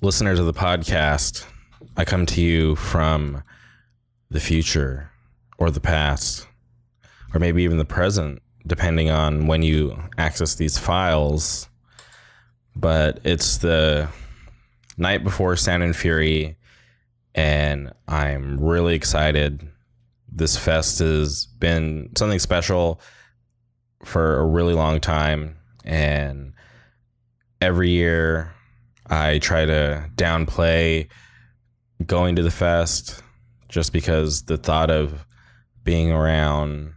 listeners of the podcast, I come to you from the future or the past, or maybe even the present, depending on when you access these files. But it's the night before Sound and Fury, and I'm really excited. This fest has been something special for a really long time, and every year I try to downplay going to the fest just because the thought of being around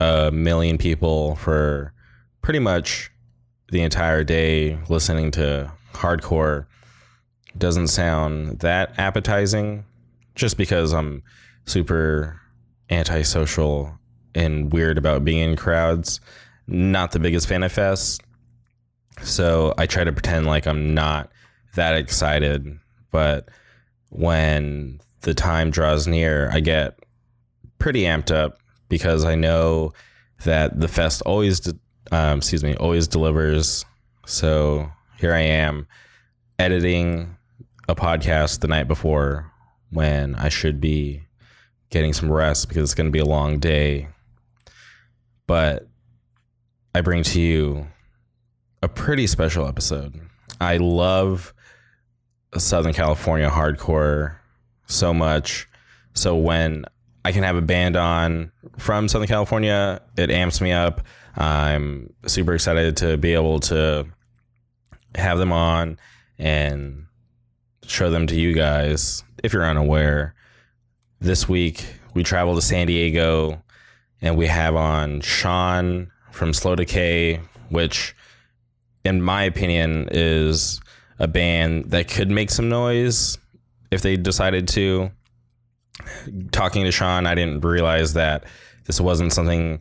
a million people for pretty much the entire day listening to hardcore doesn't sound that appetizing just because I'm super antisocial and weird about being in crowds. Not the biggest fan of fests. So I try to pretend like I'm not that excited. But when the time draws near, I get pretty amped up because I know that the fest always, um, excuse me, always delivers. So here I am editing a podcast the night before when I should be getting some rest because it's going to be a long day. But I bring to you a pretty special episode. I love Southern California hardcore so much. So when I can have a band on from Southern California, it amps me up. I'm super excited to be able to have them on and show them to you guys if you're unaware. This week we travel to San Diego and we have on Sean from Slow Decay, which in my opinion is a band that could make some noise if they decided to. Talking to Sean, I didn't realize that this wasn't something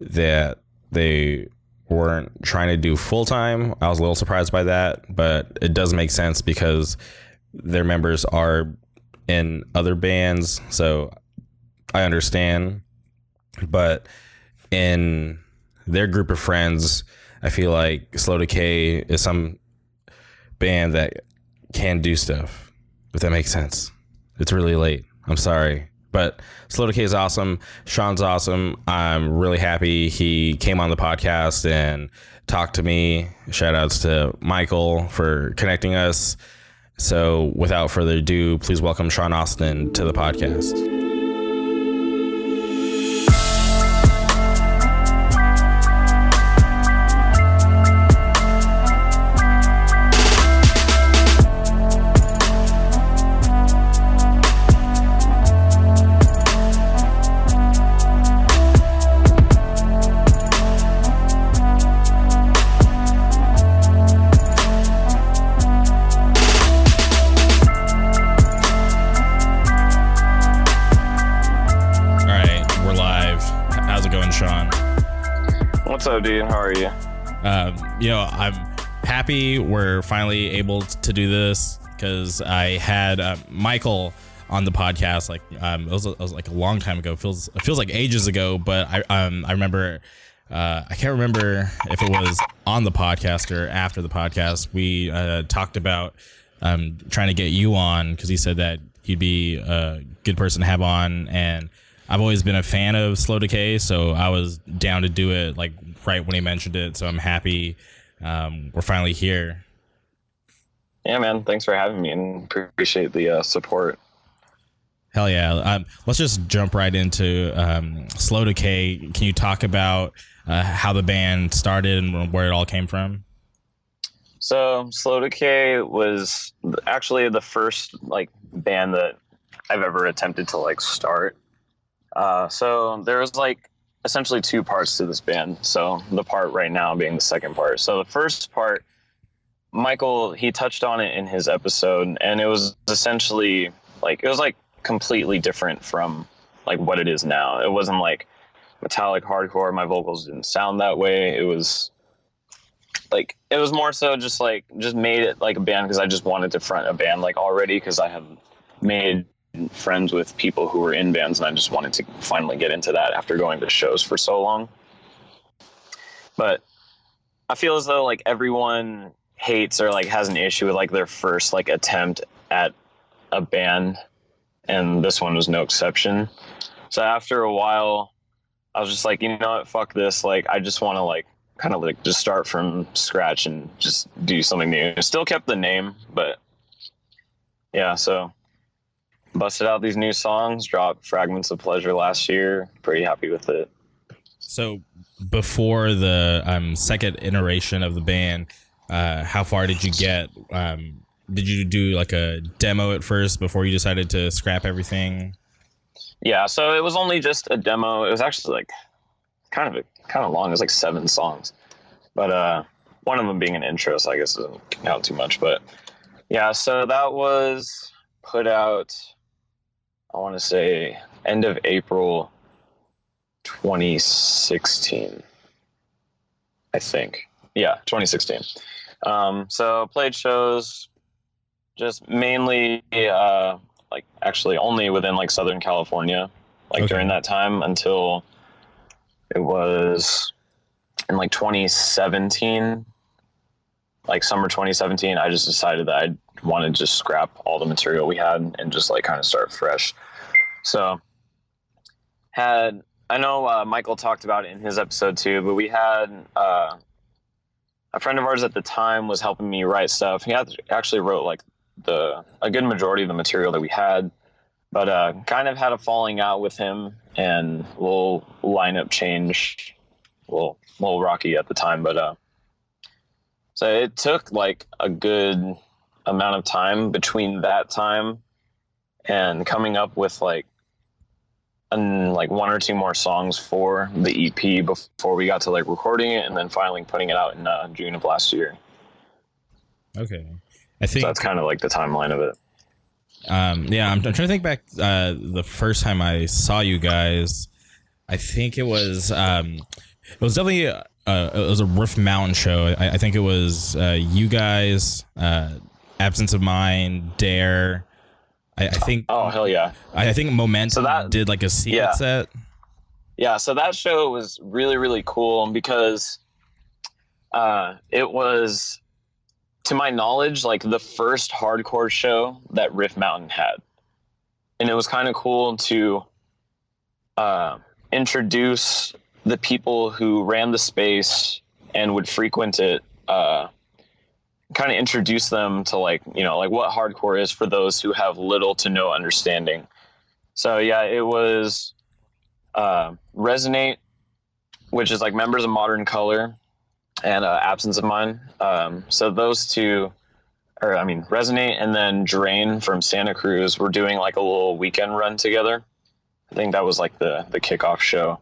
that they weren't trying to do full time. I was a little surprised by that, but it does make sense because their members are in other bands, so I understand. But in their group of friends, I feel like Slow Decay is some band that can do stuff. If that makes sense. It's really late. I'm sorry. But Slow Decay is awesome. Sean's awesome. I'm really happy he came on the podcast and talked to me. Shout outs to Michael for connecting us. So without further ado, please welcome Sean Austin to the podcast. Happy we're finally able to do this because I had uh, Michael on the podcast. Like, um, it was, it was like a long time ago. It feels it feels like ages ago, but I um I remember. Uh, I can't remember if it was on the podcast or after the podcast. We uh, talked about um, trying to get you on because he said that you'd be a good person to have on, and I've always been a fan of Slow Decay, so I was down to do it like right when he mentioned it. So I'm happy um, we're finally here. Yeah, man. Thanks for having me and appreciate the uh, support. Hell yeah. Um, let's just jump right into um, Slow Decay. Can you talk about uh, how the band started and where it all came from? So Slow Decay was actually the first like band that I've ever attempted to like start. Uh, so there was like essentially two parts to this band. So the part right now being the second part. So the first part, Michael he touched on it in his episode, and it was essentially like it was like completely different from like what it is now. It wasn't like metallic hardcore. My vocals didn't sound that way. It was like it was more so just like just made it like a band because I just wanted to front a band like already because I have made friends with people who were in bands, and I just wanted to finally get into that after going to shows for so long. But I feel as though like everyone hates or like has an issue with like their first like attempt at a band, and this one was no exception. So after a while, I was just like, you know what, fuck this. Like, I just want to like kind of like just start from scratch and just do something new. Still kept the name, but yeah. So busted out these new songs, dropped Fragments of Pleasure last year. Pretty happy with it. So before the um, second iteration of the band, uh, how far did you get? Um, did you do like a demo at first before you decided to scrap everything? Yeah, so it was only just a demo. It was actually like kind of a, kind of long. It was like seven songs, but uh, one of them being an intro, so I guess it doesn't count too much. But yeah, so that was put out. I want to say end of April 2016. I think. Yeah, 2016. Um, so played shows just mainly uh, like actually only within like Southern California, like Okay. during that time until it was in like 2017, like summer 2017. I just decided that I wanted to just scrap all the material we had and just like kind of start fresh. So had I know uh, Michael talked about it in his episode too, but we had uh, a friend of ours at the time was helping me write stuff. He had, actually wrote like the a good majority of the material that we had, but uh, kind of had a falling out with him and a little lineup change, well, a little rocky at the time, but uh, so it took like a good amount of time between that time and coming up with like and like one or two more songs for the EP before we got to like recording it and then finally putting it out in uh, June of last year. Okay, I think So that's kind of like the timeline of it. Um, yeah, I'm, I'm trying to think back. Uh, the first time I saw you guys, I think it was um, it was definitely uh, it was a Riff Mountain show. I, I think it was uh, you guys, uh, Absence of Mind, Dare. I, I think Oh hell yeah, I, I think Momentum So that- did like a secret yeah. set. yeah. So that show was really really cool because uh, it was, to my knowledge, like the first hardcore show that Riff Mountain had, and it was kind of cool to uh, introduce the people who ran the space and would frequent it. Uh, kind of introduce them to like you know like what hardcore is for those who have little to no understanding. So yeah, it was uh, Resonate, which is like members of Modern Color, and uh, Absence of Mind. Um, so those two, or I mean Resonate, and then Drain from Santa Cruz were doing like a little weekend run together. I think that was like the the kickoff show.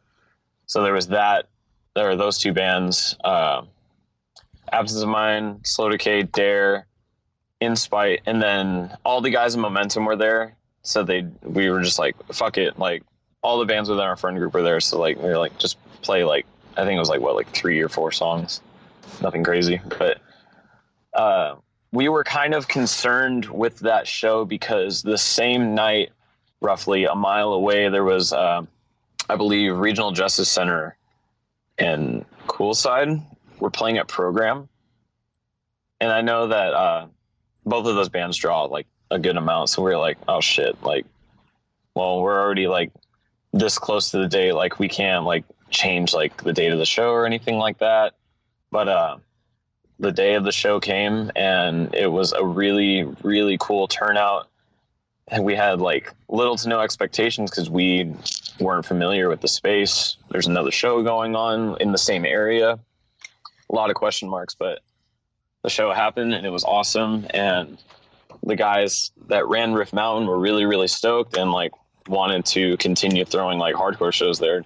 So there was that. There were those two bands. Uh, Absence of Mind, Slow Decay, Dare, In Spite, and then all the guys in Momentum were there. So they, we were just like, fuck it, like all the bands within our friend group were there. So like we were like, just play like I think it was like what like three or four songs, nothing crazy, but uh, we were kind of concerned with that show because the same night, roughly a mile away, there was uh, I believe Regional Justice Center and Coolside were playing at Program, and I know that uh, both of those bands draw like a good amount, so we are like, oh shit, like, well, we're already like this close to the date, like we can't like change like the date of the show or anything like that, but uh, the day of the show came and it was a really really cool turnout we had like little to no expectations because we weren't familiar with the space. There's another show going on in the same area. A lot of question marks but the show happened and it was awesome. And the guys that ran riff mountain were really really stoked and like wanted to continue throwing like hardcore shows there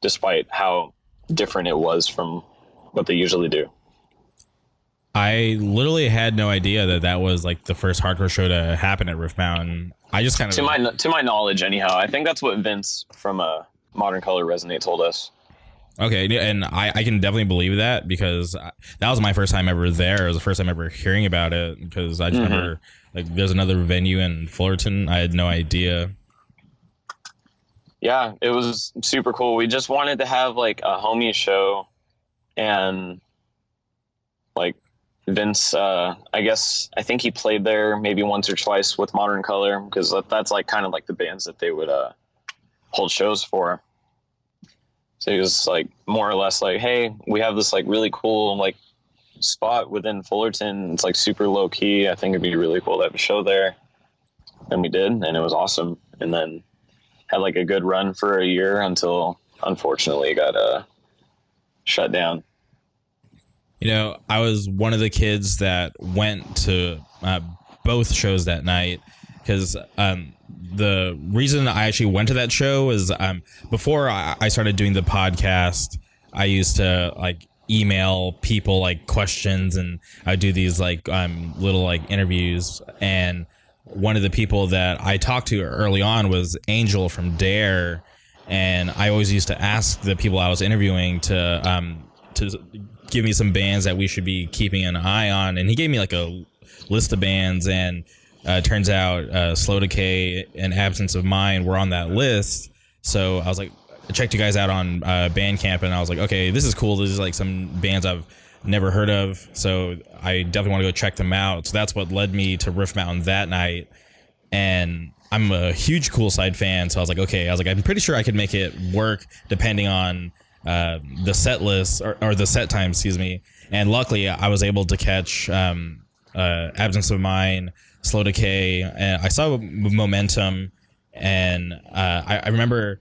despite how different it was from what they usually do I literally had no idea that that was like the first hardcore show to happen at Riff Mountain. I just kind of to my to my knowledge anyhow i think that's what vince from uh, modern color resonate told us Okay, and I, I can definitely believe that because I, that was my first time ever there. It was the first time ever hearing about it because I just Mhm. remember like there's another venue in Fullerton. I had no idea. yeah it was super cool we just wanted to have like a homie show and like Vince, uh, I guess I think he played there maybe once or twice with Modern Color because that's like kind of like the bands that they would uh, hold shows for. So he was like more or less like, "Hey, we have this like really cool like spot within Fullerton. It's like super low key. I think it'd be really cool to have a show there." And we did, and it was awesome. And then had like a good run for a year until unfortunately got uh, shut down. You know, I was one of the kids that went to uh, both shows that night because um, the reason I actually went to that show is um, before I, started doing the podcast, I used to like email people like questions and I do these like um, little like interviews. And one of the people that I talked to early on was Angel from Dare. And I always used to ask the people I was interviewing to um, to give me some bands that we should be keeping an eye on, and he gave me like a list of bands, and uh, turns out uh, Slow Decay and Absence of Mind were on that list. So I was like, I checked you guys out on uh, Bandcamp, and I was like, okay, this is cool. This is like some bands I've never heard of, so I definitely want to go check them out. So that's what led me to Riff Mountain that night, and I'm a huge Coolside fan, so I was like, okay, I was like, I'm pretty sure I could make it work depending on uh, the set list or, or, the set time, excuse me. And luckily, I was able to catch um, uh, Absence of Mind, Slow Decay, and I saw Momentum. And uh, I, I, remember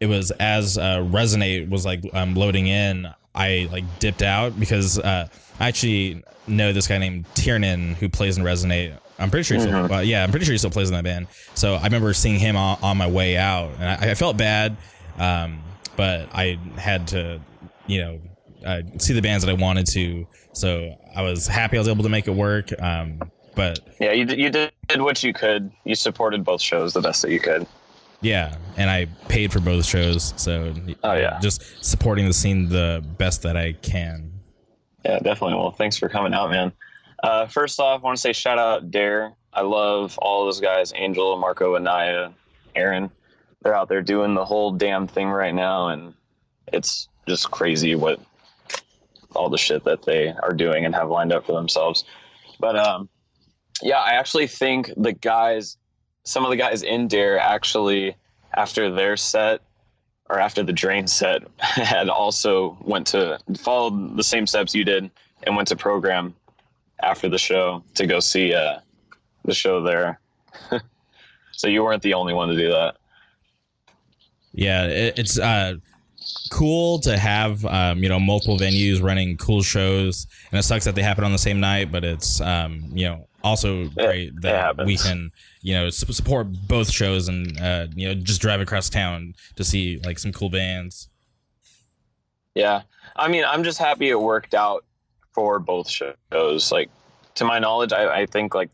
it was as uh, Resonate was like um, loading in, I like dipped out because uh, I actually know this guy named Tiernan who plays in Resonate. I'm pretty sure, mm-hmm. still, yeah, I'm pretty sure he still plays in that band. So I remember seeing him on, on my way out, and I, I felt bad. Um, but I had to, you know, uh, see the bands that I wanted to. So I was happy I was able to make it work. Um, but yeah, you did, you did what you could. You supported both shows the best that you could. Yeah, and I paid for both shows, so oh yeah, just supporting the scene the best that I can. Yeah, definitely. Well, thanks for coming out, man. Uh, first off, I want to say shout out Dare. I love all those guys: Angel, Marco, Anaya, Aaron they're out there doing the whole damn thing right now, and it's just crazy what all the shit that they are doing and have lined up for themselves. But um, yeah, I actually think the guys, some of the guys in Dare, actually after their set or after the Drain set, had also went to followed the same steps you did and went to program after the show to go see uh, the show there. so you weren't the only one to do that. Yeah, it, it's uh, cool to have um, you know multiple venues running cool shows, and it sucks that they happen on the same night. But it's um, you know also great that we can you know support both shows and uh, you know just drive across town to see like some cool bands. Yeah, I mean, I'm just happy it worked out for both shows. Like to my knowledge, I, I think like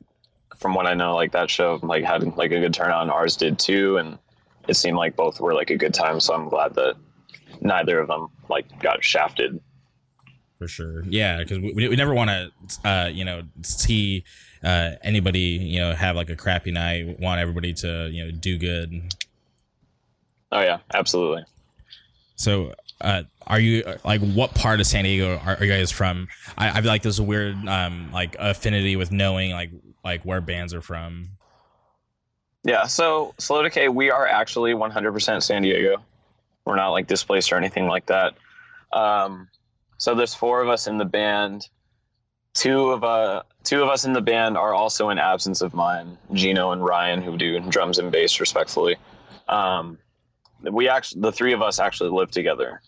from what I know, like that show like had like a good turnout, and ours did too, and it seemed like both were like a good time. So I'm glad that neither of them like got shafted. For sure, yeah, because we, we never want to, uh, you know, see uh, anybody, you know, have like a crappy night. We want everybody to, you know, do good. Oh yeah, absolutely. So, uh, are you like what part of San Diego are, are you guys from? I, I feel like there's a weird um like affinity with knowing like like where bands are from. Yeah, so Slow Decay, we are actually 100% San Diego. We're not like displaced or anything like that. Um, so there's four of us in the band. Two of uh, two of us in the band are also in absence of mind, Gino and Ryan, who do drums and bass respectfully. Um, we actually, the three of us actually live together,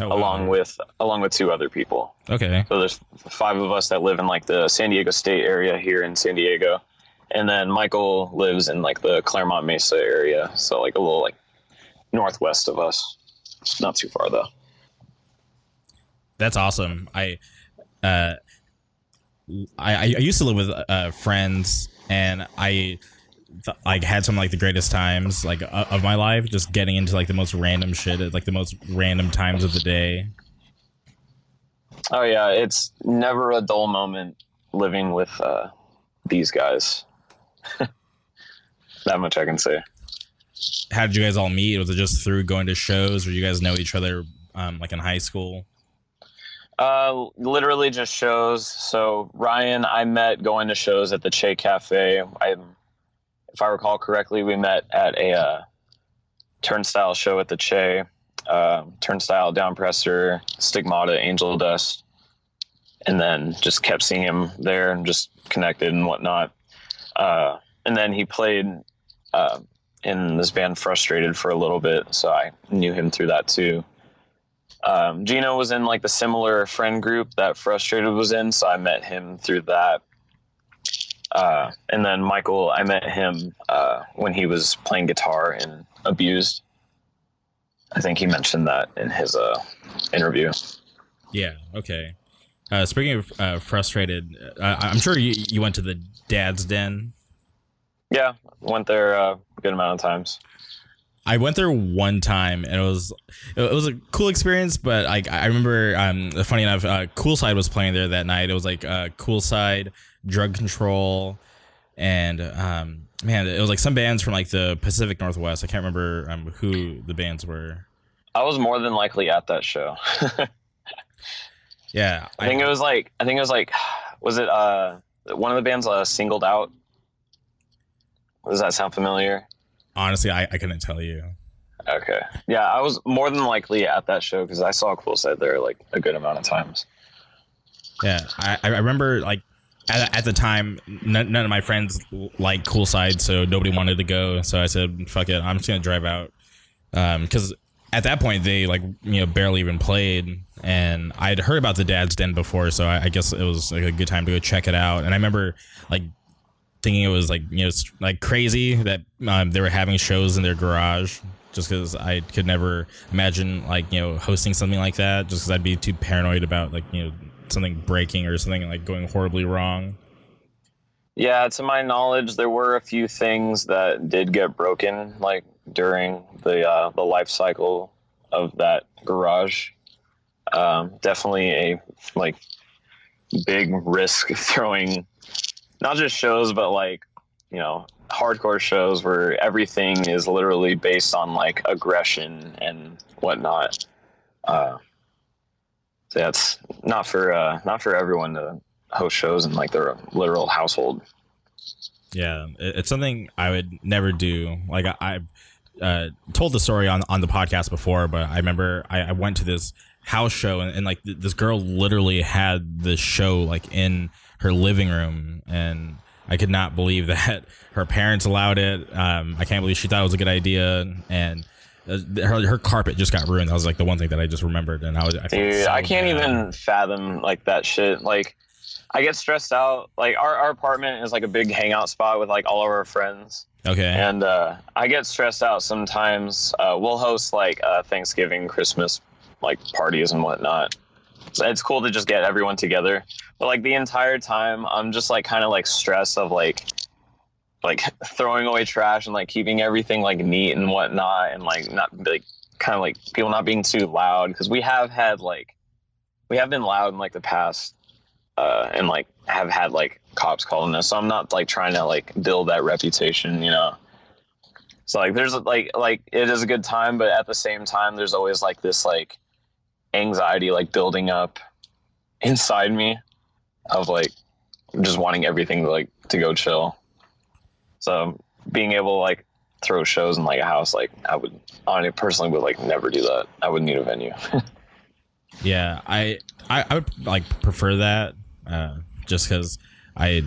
oh, along with along with two other people. Okay. So there's five of us that live in like the San Diego State area here in San Diego and then Michael lives in like the Clairemont Mesa area, so like a little like northwest of us. Not too far though. That's awesome. I uh I, I used to live with uh, friends and I th- like had some like the greatest times like uh, of my life just getting into like the most random shit at like the most random times of the day. Oh yeah, it's never a dull moment living with uh, these guys. that much I can say. How did you guys all meet? Was it just through going to shows, or you guys know each other um, like in high school? Uh, literally just shows. So Ryan, I met going to shows at the Che Cafe. I, if I recall correctly, we met at a uh, Turnstile show at the Che. Uh, Turnstile, Downpresser, Stigmata, Angel Dust, and then just kept seeing him there and just connected and whatnot. Uh, and then he played uh, in this band Frustrated for a little bit, so I knew him through that too. Um, Gino was in like the similar friend group that Frustrated was in, so I met him through that. Uh, and then Michael, I met him uh, when he was playing guitar in Abused. I think he mentioned that in his uh, interview. Yeah. Okay. Uh, speaking of uh, frustrated, uh, I'm sure you, you went to the Dad's Den. Yeah, went there uh, a good amount of times. I went there one time and it was it was a cool experience, but like I remember, um, funny enough, uh, Coolside was playing there that night. It was like uh, Coolside, Drug Control, and um, man, it was like some bands from like the Pacific Northwest. I can't remember um, who the bands were. I was more than likely at that show. yeah, I think it was like I think it was like was it uh one of the bands uh, singled out. Does that sound familiar? Honestly, I, I couldn't tell you. Okay. Yeah, I was more than likely at that show because I saw Coolside there like a good amount of times. Yeah, I, I remember like at, at the time, none, none, of my friends liked Coolside, so nobody wanted to go. So I said, "Fuck it, I'm just gonna drive out." Because um, at that point, they like you know barely even played, and I'd heard about the Dad's Den before, so I, I guess it was like a good time to go check it out. And I remember like thinking it was like you know like crazy that um, they were having shows in their garage just because I could never imagine like you know hosting something like that just because I'd be too paranoid about like you know something breaking or something like going horribly wrong. Yeah, to my knowledge, there were a few things that did get broken like during the uh, the life cycle of that garage. Um, definitely a like big risk throwing not just shows, but like you know hardcore shows where everything is literally based on like aggression and whatnot. Uh, that's not for uh, not for everyone to host shows in like their literal household. Yeah, it's something I would never do. Like I, I uh, told the story on on the podcast before, but I remember I, I went to this house show and, and like th- this girl literally had the show like in her living room and I could not believe that her parents allowed it. Um, I can't believe she thought it was a good idea, and uh, her her carpet just got ruined. That was like the one thing that I just remembered, and I was I dude, so I can't bad. even fathom like that shit. Like, I get stressed out. Like our our apartment is like a big hangout spot with like all of our friends. Okay. And uh, I get stressed out sometimes. Uh, we'll host like uh, Thanksgiving, Christmas, like parties and whatnot. So it's cool to just get everyone together. But like the entire time, I'm just like kind of like stressed of like like throwing away trash and like keeping everything like neat and whatnot, and like not like kind of like people not being too loud because we have had like we have been loud in like the past uh, and like have had like cops calling us. So I'm not like trying to like build that reputation, you know. So like there's like like it is a good time, but at the same time there's always like this like anxiety like building up inside me of like just wanting everything to like to go chill. So being able to like throw shows in like a house, like I would I personally would like never do that. I would need a venue. yeah, I, I, I would like prefer that uh, just because I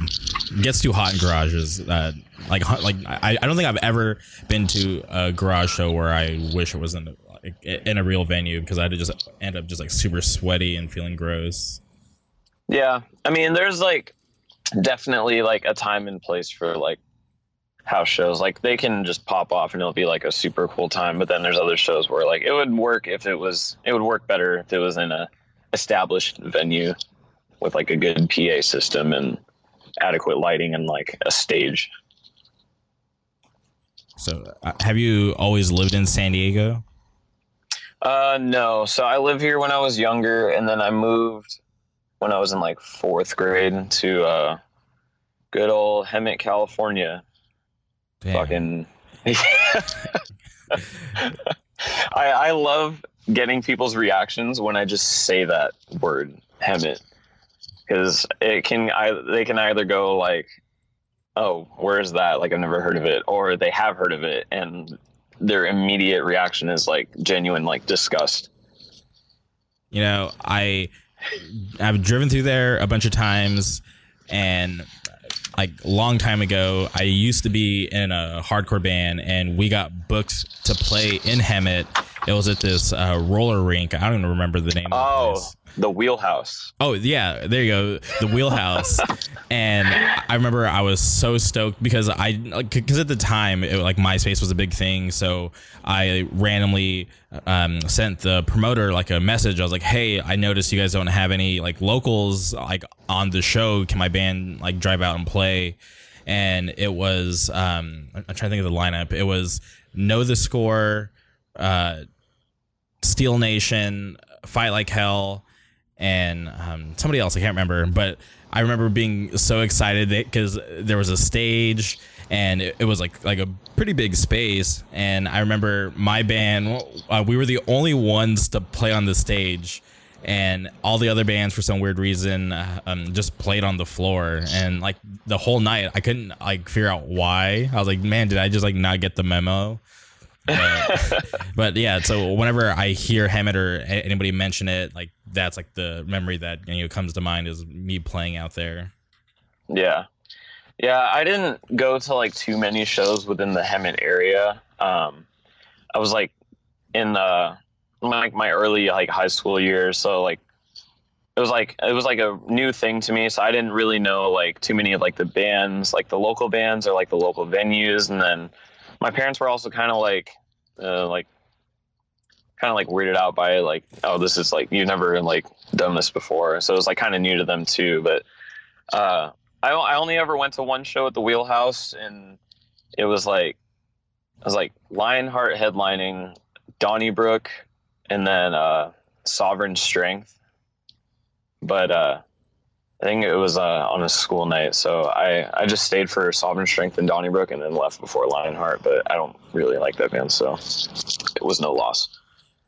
it gets too hot in garages. Uh, like like I, I don't think I've ever been to a garage show where I wish it was in a, in a real venue because I'd just end up just like super sweaty and feeling gross. Yeah, I mean, there's like definitely like a time and place for like house shows. Like they can just pop off and it'll be like a super cool time. But then there's other shows where like it would work if it was it would work better if it was in a established venue with like a good PA system and adequate lighting and like a stage. So, uh, have you always lived in San Diego? Uh, no. So I lived here when I was younger, and then I moved when I was in like fourth grade to uh, good old Hemet, California. Damn. Fucking. I I love getting people's reactions when I just say that word Hemet because it can I they can either go like, oh, where is that? Like I've never heard of it, or they have heard of it and their immediate reaction is like genuine like disgust. You know, I I've driven through there a bunch of times, and like a long time ago, I used to be in a hardcore band, and we got booked to play in Hemet. It was at this uh, roller rink. I don't even remember the name. Oh. The wheelhouse. Oh yeah, there you go, the wheelhouse. and I remember I was so stoked because I because at the time it, like MySpace was a big thing, so I randomly um, sent the promoter like a message. I was like, "Hey, I noticed you guys don't have any like locals like on the show. Can my band like drive out and play?" And it was um, I'm trying to think of the lineup. It was Know the Score, uh, Steel Nation, Fight Like Hell, and um, somebody else I can't remember. But I remember being so excited because there was a stage and it, it was like like a pretty big space. And I remember my band, uh, we were the only ones to play on the stage. And all the other bands, for some weird reason, uh, um, just played on the floor. And like the whole night, I couldn't like figure out why. I was like, "Man, did I just like not get the memo?" But, yeah, so whenever I hear Hemet or anybody mention it, like that's like the memory that you know comes to mind is me playing out there. Yeah. Yeah, I didn't go to like too many shows within the Hemet area. Um, I was like in the like my early like high school years, so like it was like it was like a new thing to me. So I didn't really know like too many of like the bands, like the local bands or like the local venues. And then my parents were also kind of like uh, like kind of like weirded out by like oh this is like you've never like done this before, so it was like kind of new to them too. But uh, I, I only ever went to one show at the Wheelhouse, and it was like it was like Lionheart headlining, Donnybrook, and then uh, Sovereign Strength. But uh, I think it was uh, on a school night, so I, I just stayed for Sovereign Strength and Donnybrook, and then left before Lionheart. But I don't really like that band, so it was no loss.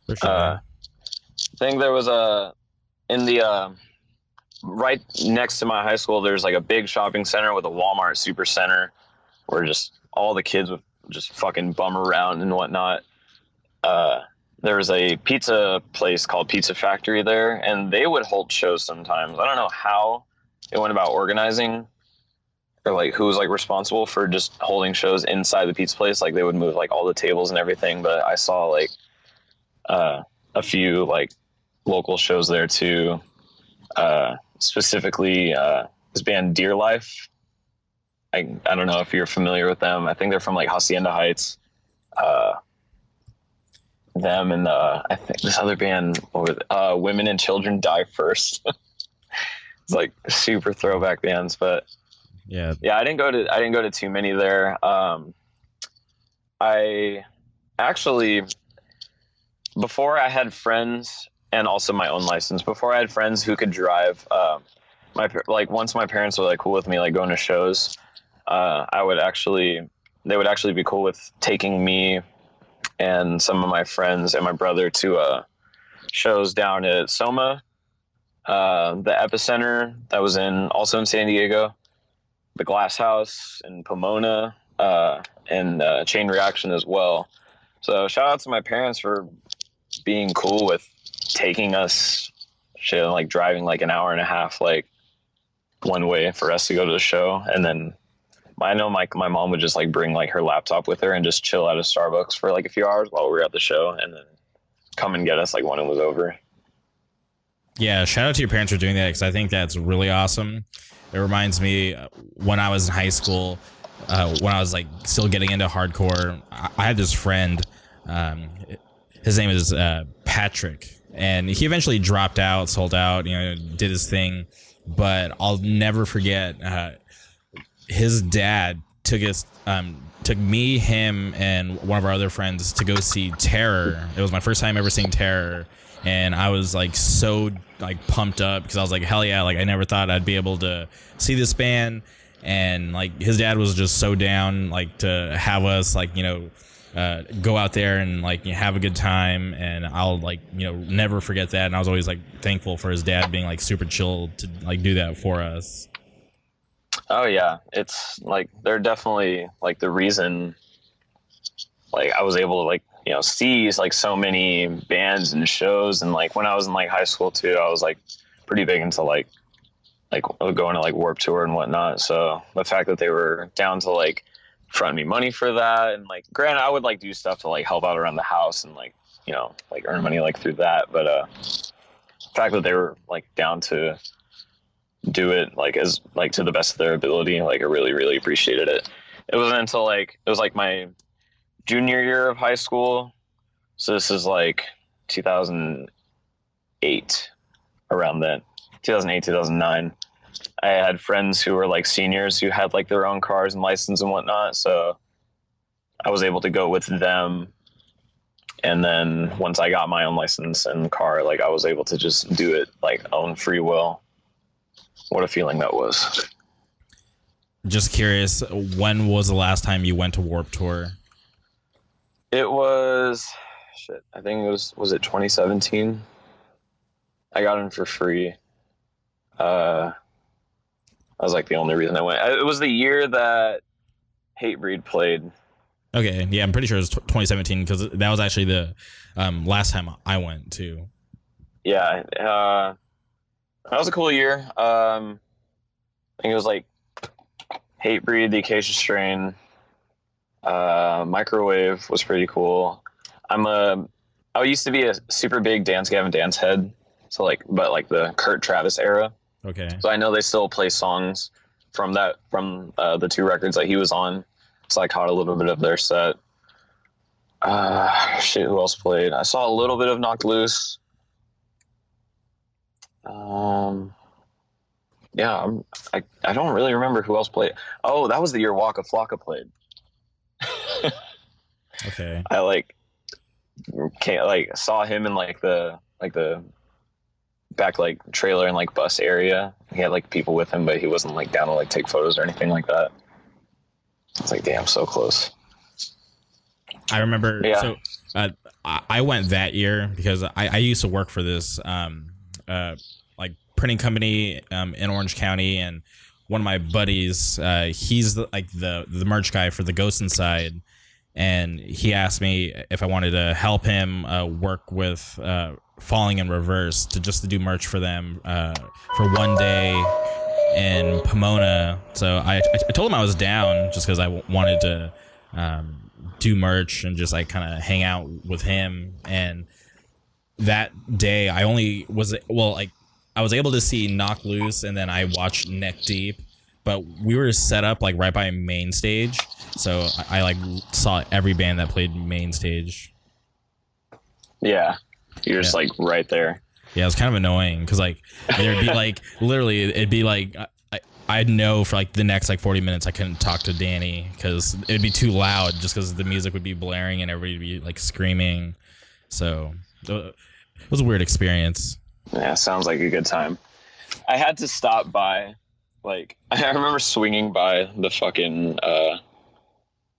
For sure. Uh, I think there was a in the uh, right next to my high school. There's like a big shopping center with a Walmart super center, where just all the kids would just fucking bum around and whatnot. Uh, there was a pizza place called Pizza Factory there, and they would hold shows sometimes. I don't know how they went about organizing or like who was like responsible for just holding shows inside the pizza place. Like they would move like all the tables and everything, but I saw like uh, a few like local shows there too. Uh, specifically, uh, this band Deer Life. I I don't know if you're familiar with them. I think they're from like Hacienda Heights. Uh, them and uh, I think this other band? Uh, Women and Children Die First. it's like super throwback bands, but yeah, yeah, I didn't go to I didn't go to too many there. Um, I actually before I had friends and also my own license. Before I had friends who could drive. Um, my like once my parents were like cool with me like going to shows, uh, I would actually they would actually be cool with taking me and some of my friends and my brother to uh, shows down at Soma, uh, the Epicenter that was in also in San Diego, the Glass House in Pomona, uh, and uh, Chain Reaction as well. So shout out to my parents for being cool with taking us, shit, like driving like an hour and a half, like one way for us to go to the show, and then I know my my mom would just like bring like her laptop with her and just chill at a Starbucks for like a few hours while we were at the show, and then come and get us like when it was over. yeah. Shout out to your parents for doing that because I think that's really awesome. It reminds me uh, when I was in high school, uh, when I was like still getting into hardcore. I, I had this friend. Um, his name is uh, Patrick, and he eventually dropped out, sold out, you know, did his thing. But I'll never forget. Uh, his dad took us um took me him and one of our other friends to go see terror it was my first time ever seeing terror and i was like so like pumped up because i was like hell yeah like i never thought i'd be able to see this band and like his dad was just so down like to have us like you know uh, go out there and like you know, have a good time, and I'll like you know never forget that. And I was always like thankful for his dad being like super chill to like do that for us. Oh yeah, it's like they're definitely like the reason. Like I was able to like you know see like so many bands and shows, and like when I was in like high school too, I was like pretty big into like like going to like Warp Tour and whatnot. So the fact that they were down to like front me money for that, and like granted, I would like do stuff to like help out around the house and like you know like earn money like through that, but uh, the fact that they were like down to do it like as like to the best of their ability, like I really really appreciated it. It wasn't until like it was like my junior year of high school, so this is like 2008 around then 2008 2009 i had friends who were like seniors who had like their own cars and license and whatnot so i was able to go with them. And then once i got my own license and car like i was able to just do it like own free will what a feeling that was. Just curious, when was the last time you went to Warp Tour? it was shit i think it was was it 2017 i got in for free. Uh that was like the only reason i went. It was the year that hatebreed played. Okay, yeah, I'm pretty sure it was tw 2017 because that was actually the um, last time I went to. yeah uh that was a cool year um i think it was like hatebreed the acacia strain uh microwave was pretty cool i'm a i used to be a super big dance gavin dance head so like but like the kurt travis era Okay, So I know they still play songs from that from uh, the two records that he was on. So I caught a little bit of their set. Uh, shit, who else played? I saw a little bit of Knocked Loose. Um, yeah, I'm, I I don't really remember who else played. Oh, that was the year Waka Flocka played. okay, I like can't like saw him in like the like the back like trailer and like bus area. He had like people with him, but he wasn't like down to like take photos or anything like that. It's like damn, so close. I remember. Yeah. So uh, I I went that year because I, I used to work for this um, uh, like printing company um, in Orange County, and one of my buddies, uh, he's the, like the the merch guy for the Ghost Inside, and he asked me if I wanted to help him uh, work with uh, Falling in Reverse to just to do merch for them uh, for one day in Pomona. So I, I told him I was down just because I w- wanted to um, do merch and just like kind of hang out with him. And that day, I only was well, like I was able to see Knock Loose, and then I watched Neck Deep. But we were set up like right by main stage, so I, I like saw every band that played main stage. Yeah, you're just like right there. Yeah, it was kind of annoying because like there'd be like literally it'd be like I I'd know for like the next like forty minutes I couldn't talk to Danny because it'd be too loud just because the music would be blaring and everybody would be like screaming. So it was a weird experience. Yeah, sounds like a good time. I had to stop by, like I remember swinging by the fucking uh,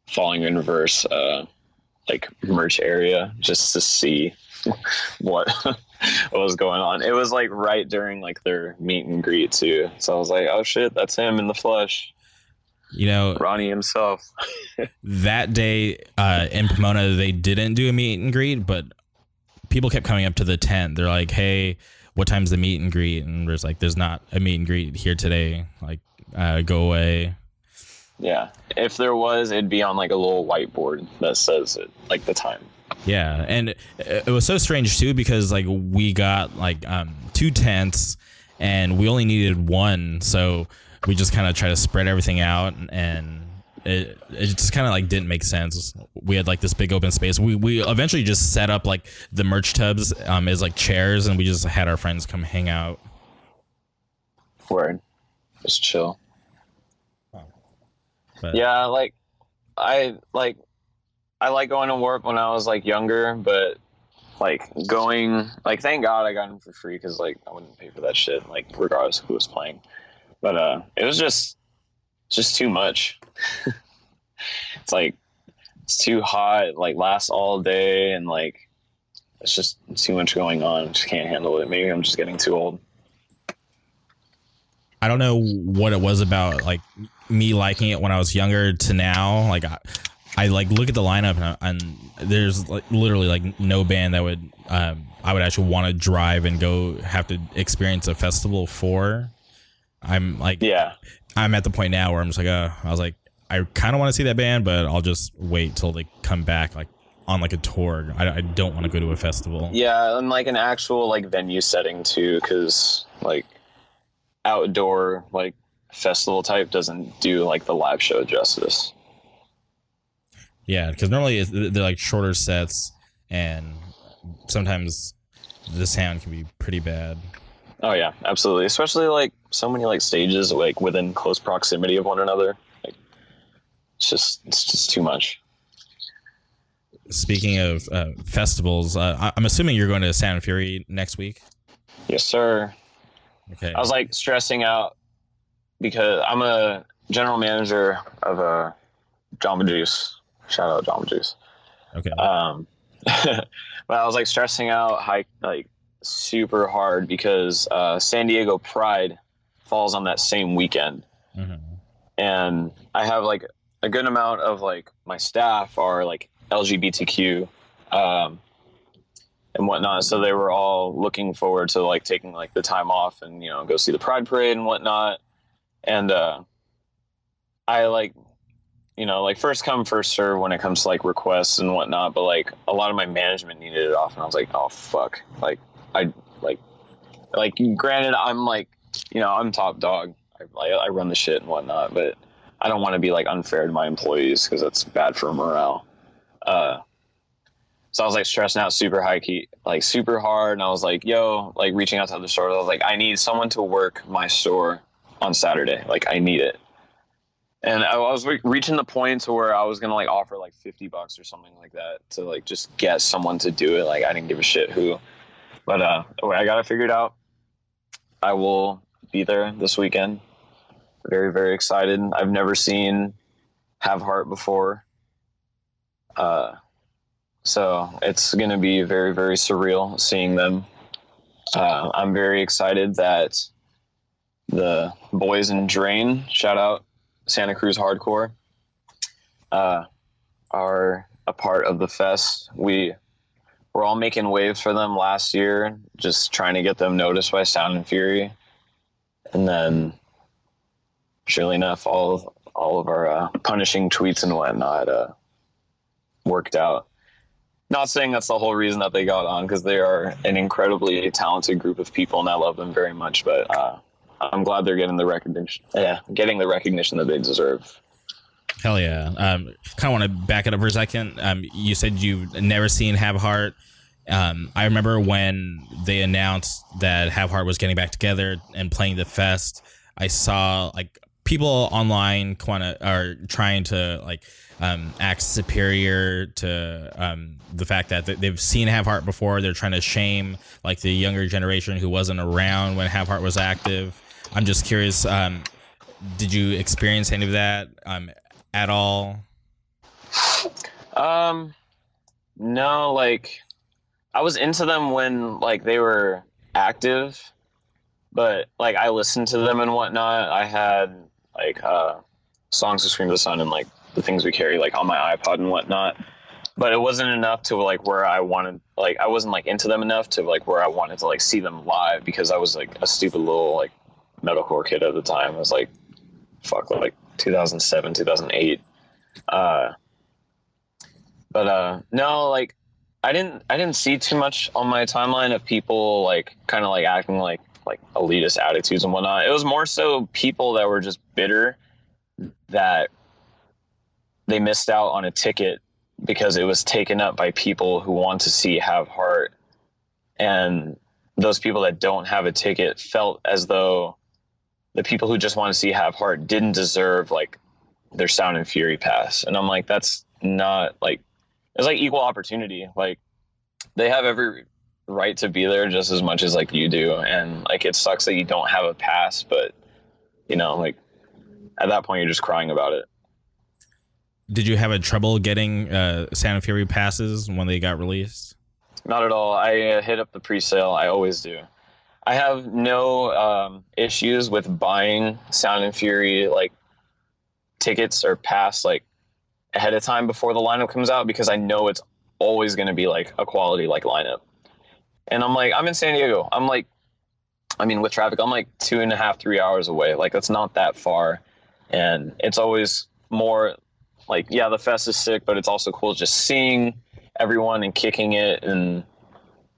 falling in reverse uh, like merch area just to see what what was going on. It was like right during like their meet and greet too. So I was like, oh shit, that's him in the flesh, You know, Ronnie himself. that day uh, in Pomona, they didn't do a meet and greet, but people kept coming up to the tent. They're like, "Hey, what time's the meet and greet?" And there's like, "There's not a meet and greet here today. Like, uh, go away." Yeah, if there was, it'd be on like a little whiteboard that says it, like the time. Yeah, and it, it was so strange too because like we got like um, two tents, and we only needed one, so we just kind of try to spread everything out, and it it just kind of like didn't make sense. We had like this big open space. We we eventually just set up like the merch tubs um, as like chairs, and we just had our friends come hang out. Word, just chill. But- yeah like i like i like going to warp when i was like younger but like going like thank god i got him for free because like i wouldn't pay for that shit like regardless of who was playing but uh it was just just too much it's like it's too hot. It, like lasts all day, and like it's just too much going on. I Just can't handle it. Maybe I'm just getting too old. I don't know what it was about like me liking it when I was younger to now. Like I, I like look at the lineup and, I, and there's like literally like no band that would um, I would actually want to drive and go have to experience a festival for. I'm like Yeah, I'm at the point now where I'm just like uh, I was like I kind of want to see that band, but I'll just wait till they come back like on like a tour. I, I don't want to go to a festival. yeah, and like an actual like venue setting too, because like outdoor like festival type doesn't do like the live show justice. Yeah, because normally it's, they're like shorter sets, and sometimes the sound can be pretty bad. Oh yeah, absolutely. Especially like so many like stages like within close proximity of one another. Like it's just it's just too much. Speaking of uh, festivals, uh, I'm assuming you're going to Sound Fury next week. Yes, sir. Okay. I was like stressing out because I'm a general manager of a Jamba Juice. Shout out Jamba Juice. okay. Um, but I was like stressing out high, like super hard because uh, San Diego Pride falls on that same weekend. Mhm. and I have like a good amount of like my staff are like LGBTQ um, and whatnot. So they were all looking forward to like taking like the time off and you know go see the Pride Parade and whatnot. And uh, I like you know like first come first serve when it comes to like requests and whatnot. But like a lot of my management needed it off, and I was like, oh fuck, like I like like granted I'm like you know I'm top dog. I, I run the shit and whatnot, but I don't want to be like unfair to my employees because that's bad for morale. Uh, so I was like stressing out super high key, like super hard, and I was like, "Yo," like reaching out to other stores. I was like, "I need someone to work my store on Saturday. Like, I need it." And I was re- reaching the point to where I was gonna like offer like fifty bucks or something like that to like just get someone to do it. Like, I didn't give a shit who, but uh, I got it figured out. I will be there this weekend. Very, very excited. I've never seen Have Heart before. Uh, so it's going to be very, very surreal seeing them. Uh, I'm very excited that the boys in Drain, shout out Santa Cruz Hardcore, uh, are a part of the fest. We were all making waves for them last year, just trying to get them noticed by Sound and Fury. And then surely enough, all of all of our uh, punishing tweets and whatnot uh, worked out. Not saying that's the whole reason that they got on, because they are an incredibly talented group of people, and I love them very much. But uh, I'm glad they're getting the recognition. Yeah, getting the recognition that they deserve. Hell yeah. Um, kind of want to back it up for a second. Um, you said you've never seen Have Heart. Um, I remember when they announced that Have Heart was getting back together and playing the fest. I saw like people online of are trying to like um, act superior to um, the fact that they've seen Have Heart before. They're trying to shame like the younger generation who wasn't around when Have Heart was active. I'm just curious. Um, did you experience any of that um, at all? Um, no, like I was into them when like they were active, but like I listened to them and whatnot. I had like uh, songs of Scream the Sun and like the things we carry like on my iPod and whatnot. But it wasn't enough to like where I wanted like I wasn't like into them enough to like where I wanted to like see them live because I was like a stupid little like metalcore kid at the time. I was like fuck like 2007, 2008. Uh but uh no like i didn't i didn't see too much on my timeline of people like kind of like acting like like elitist attitudes and whatnot it was more so people that were just bitter that they missed out on a ticket because it was taken up by people who want to see have heart and those people that don't have a ticket felt as though the people who just want to see have heart didn't deserve like their sound and fury pass and i'm like that's not like it's like equal opportunity like they have every right to be there just as much as like you do and like it sucks that you don't have a pass but you know like at that point you're just crying about it did you have a trouble getting uh, Sound and Fury passes when they got released? Not at all. I uh, hit up the pre-sale. I always do. I have no um, issues with buying Sound and Fury like tickets or pass like ahead of time before the lineup comes out because I know it's always going to be like a quality like lineup. And I'm like, I'm in San Diego. I'm like, I mean, with traffic, I'm like two and a half, three hours away. Like that's not that far, and it's always more like, yeah, the fest is sick, but it's also cool just seeing everyone and kicking it and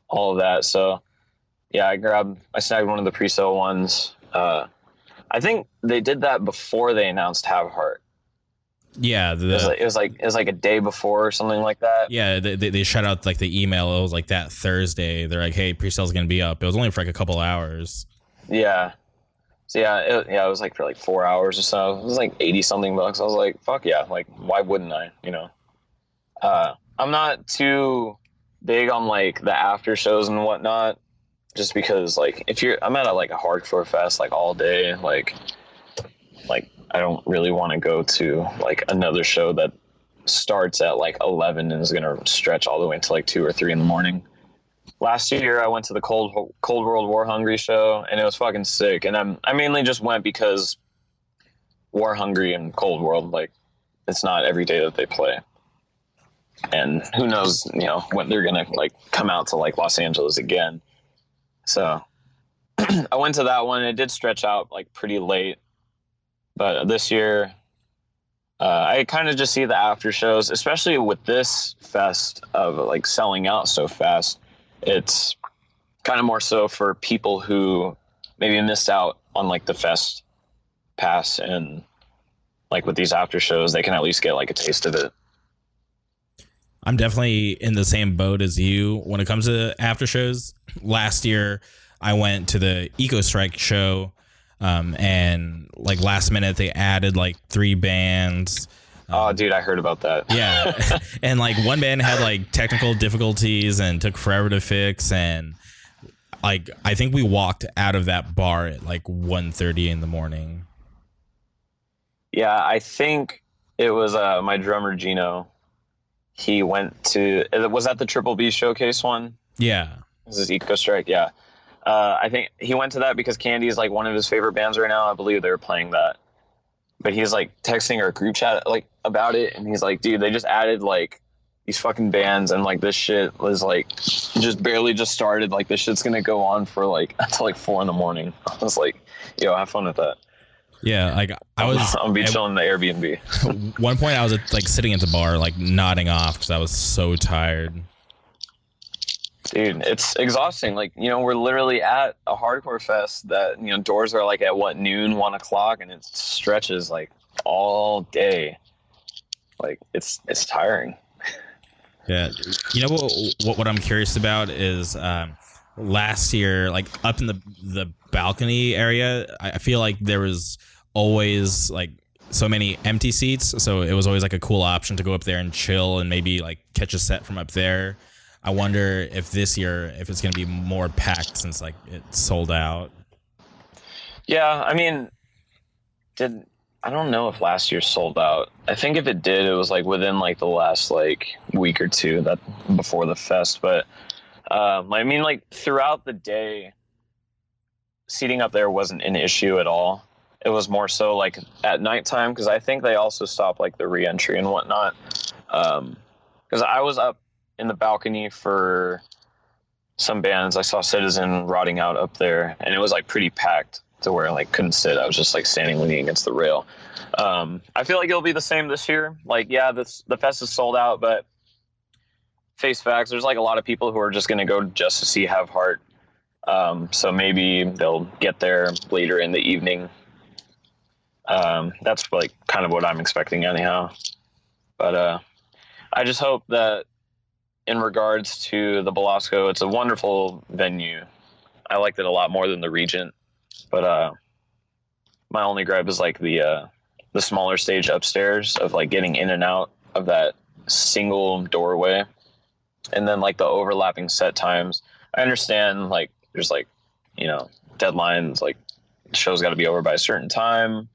all of that. So yeah, I grabbed, I snagged one of the pre-sale ones. Uh, I think they did that before they announced Have Heart. Yeah, It was, like, it was like it was like a day before or something like that. yeah, they, they, they shut out like the email. It was like that Thursday. They're like, "Hey, pre-sale's gonna be up." It was only for like a couple hours. Yeah. So yeah, it, yeah, it was like for like four hours or so. It was like eighty something bucks. I was like, fuck yeah, like why wouldn't I? You know. Uh, I'm not too big on like the after shows and whatnot, just because like if you're, I'm at a, like a hardcore fest like all day, like, like I don't really want to go to like another show that starts at like 11 and is gonna stretch all the way until like two or three in the morning last year I went to the Cold Cold World War Hungry show and it was fucking sick. And I'm I mainly just went because War Hungry and Cold World like it's not every day that they play. And who knows, you know, when they're gonna like come out to like Los Angeles again. So I went to that one. It did stretch out like pretty late, but this year uh, I kind of just see the after shows, especially with this fest of like selling out so fast. It's kind of more so for people who maybe missed out on like the fest pass and like with these after shows they can at least get like a taste of it I'm definitely in the same boat as you when it comes to after shows. Last year, I went to the Ecostrike show, um, and like last minute they added like three bands. oh dude i heard about that Yeah, and like one band had like technical difficulties and took forever to fix, and like I think we walked out of that bar at like 1.30 in the morning. yeah i think it was uh my drummer gino he went to was that the triple b showcase one Yeah, This is Ecostrike, yeah. Uh, I think he went to that because Candy is like one of his favorite bands right now. I believe they were playing that. But he's like texting our group chat like about it, and he's like, "Dude, they just added like these fucking bands, and like this shit was like just barely just started. Like this shit's gonna go on for like until like four in the morning." I was like, "Yo, have fun with that." Yeah. Like I was I'm be at chilling in the Airbnb. one point I was like sitting at the bar like nodding off because I was so tired. Dude, it's exhausting. Like, you know, we're literally at a hardcore fest that, you know, doors are like at what, noon, one o'clock, and it stretches like all day. Like, it's it's tiring. Yeah, you know what? What, what I'm curious about is um, last year, like up in the the balcony area, I feel like there was always like so many empty seats, so it was always like a cool option to go up there and chill and maybe like catch a set from up there. I wonder if this year if it's gonna be more packed since like it sold out. Yeah, I mean, did I don't know if last year sold out. I think if it did, it was like within like the last like week or two that before the fest. But um, I mean, like throughout the day, seating up there wasn't an issue at all. It was more so like at nighttime because I think they also stopped like the reentry and whatnot. Because I was up in the balcony for some bands. I saw Citizen rotting out up there, and it was like pretty packed to where I like couldn't sit. I was just like standing leaning against the rail. Um, I feel like it'll be the same this year. Like, yeah, this the fest is sold out, but face facts, there's like a lot of people who are just gonna go just to see Have Heart. Um, so maybe they'll get there later in the evening. Um, that's like kind of what I'm expecting anyhow. But uh, I just hope that in regards to the Belasco, it's a wonderful venue. I liked it a lot more than the Regent, but uh, my only gripe is like the uh, the smaller stage upstairs of like getting in and out of that single doorway, and then like the overlapping set times. I understand like there's like you know deadlines, like the show's got to be over by a certain time,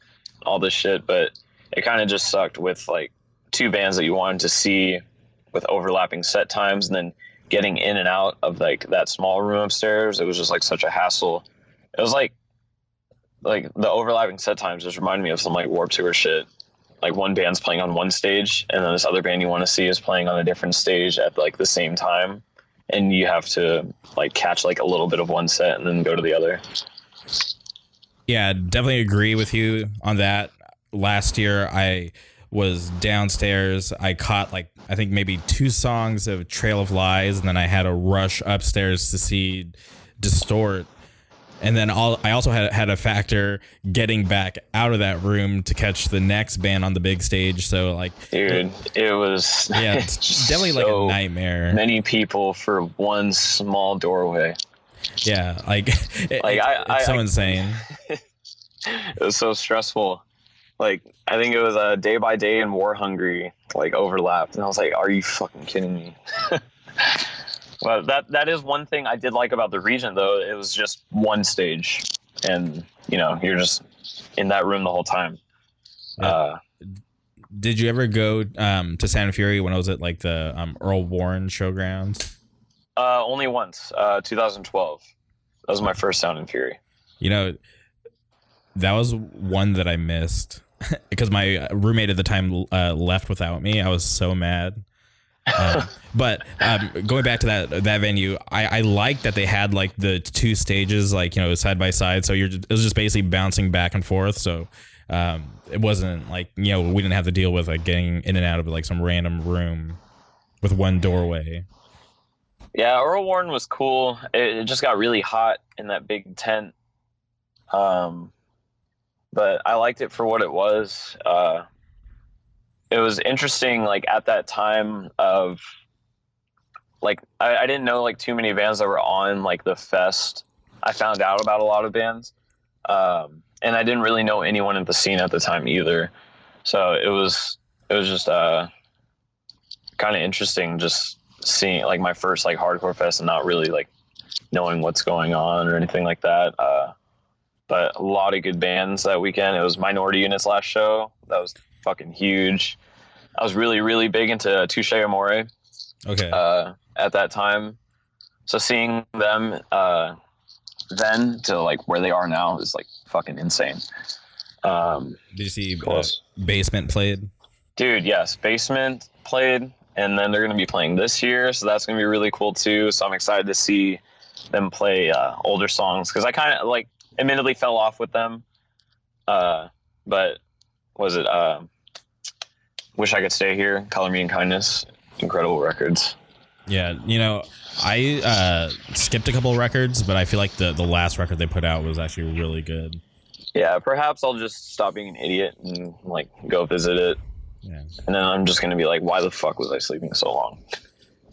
all this shit, but it kind of just sucked with like two bands that you wanted to see with overlapping set times and then getting in and out of like that small room upstairs. It was just like such a hassle. It was like like the overlapping set times just reminded me of some like warp tour shit like one band's playing on one stage and then this other band you want to see is playing on a different stage at like the same time and you have to like catch like a little bit of one set and then go to the other Yeah, definitely agree with you on that. Last year, I was downstairs. I caught like I think maybe two songs of Trail of Lies, and then I had to rush upstairs to see Distort. And then all, I also had had a factor getting back out of that room to catch the next band on the big stage. So like, dude it was yeah, it's definitely like a nightmare. many people for one small doorway Yeah, like, it- Like, it- I- I- it's so I- insane. it was so stressful like i think it was a day by day and war hungry like overlapped and i was like are you fucking kidding me well that that is one thing i did like about the Regent though it was just one stage and you know you're just in that room the whole time Yeah. uh Did you ever go um, to Sound and Fury when I was at like the um, Earl Warren showgrounds? uh only once uh 2012 that was my first sound and fury You know, that was one that I missed because my roommate at the time uh, left without me. I was so mad. Um, but um, going back to that that venue, I, I like that they had like the two stages, like you know, side by side. So you're just, it was just basically bouncing back and forth. So um, it wasn't like you know we didn't have to deal with like getting in and out of like some random room with one doorway. Yeah, Earl Warren was cool. It, it just got really hot in that big tent. Um, but I liked it for what it was. Uh, it was interesting, like at that time of, like I, I didn't know like too many bands that were on like the fest. I found out about a lot of bands, um, and I didn't really know anyone at the scene at the time either. So it was it was just uh, kind of interesting just seeing like my first like hardcore fest and not really like knowing what's going on or anything like that. Uh, but a lot of good bands that weekend. It was Minority Unit's last show. That was fucking huge. I was really really big into Touche Amore Okay. uh, at that time. So seeing them uh, then to like where they are now is like fucking insane. Um, Did you see uh. Basement played? Dude, yes, Basement played, and then they're going to be playing this year, so that's going to be really cool too. So I'm excited to see them play uh, older songs because I kind of like admittedly fell off with them. Uh, but was it uh, Wish I Could Stay Here, Color Me in Kindness, incredible records. Yeah, you know, I uh, skipped a couple records, but I feel like the the last record they put out was actually really good. Yeah, perhaps I'll just stop being an idiot and like go visit it, Yeah. and then I'm just going to be like, why the fuck was I sleeping so long?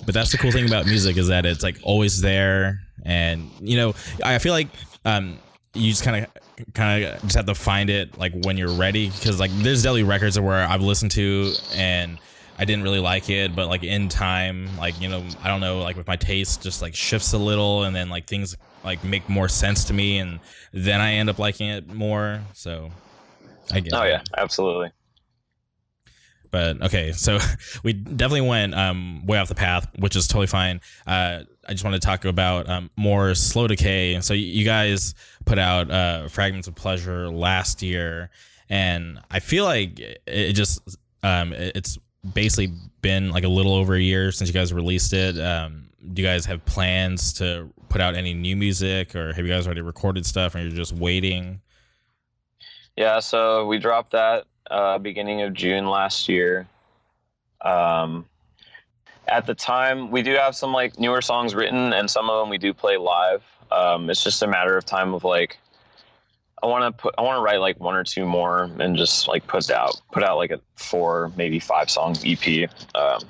But that's the cool thing about music is that it's like always there, and you know, I feel like um, you just kind of kind of just have to find it like when you're ready because like there's definitely records where I've listened to and I didn't really like it, but like in time, like you know, I don't know, like with my taste just like shifts a little, and then like things like make more sense to me, and then I end up liking it more. So I guess. Oh yeah, absolutely. But okay, so we definitely went um, way off the path, which is totally fine. Uh, I just want to talk about um, more slow decay. So you guys put out uh, fragments of pleasure last year, and I feel like it just um, it- it's basically been like a little over a year since you guys released it. Um, do you guys have plans to put out any new music, or have you guys already recorded stuff and you're just waiting? Yeah, so we dropped that uh, beginning of June last year. Um, at the time, we do have some like newer songs written, and some of them we do play live. Um, it's just a matter of time of like, I want to put, I want to write like one or two more, and just like put out, put out like a four, maybe five song EP. Um,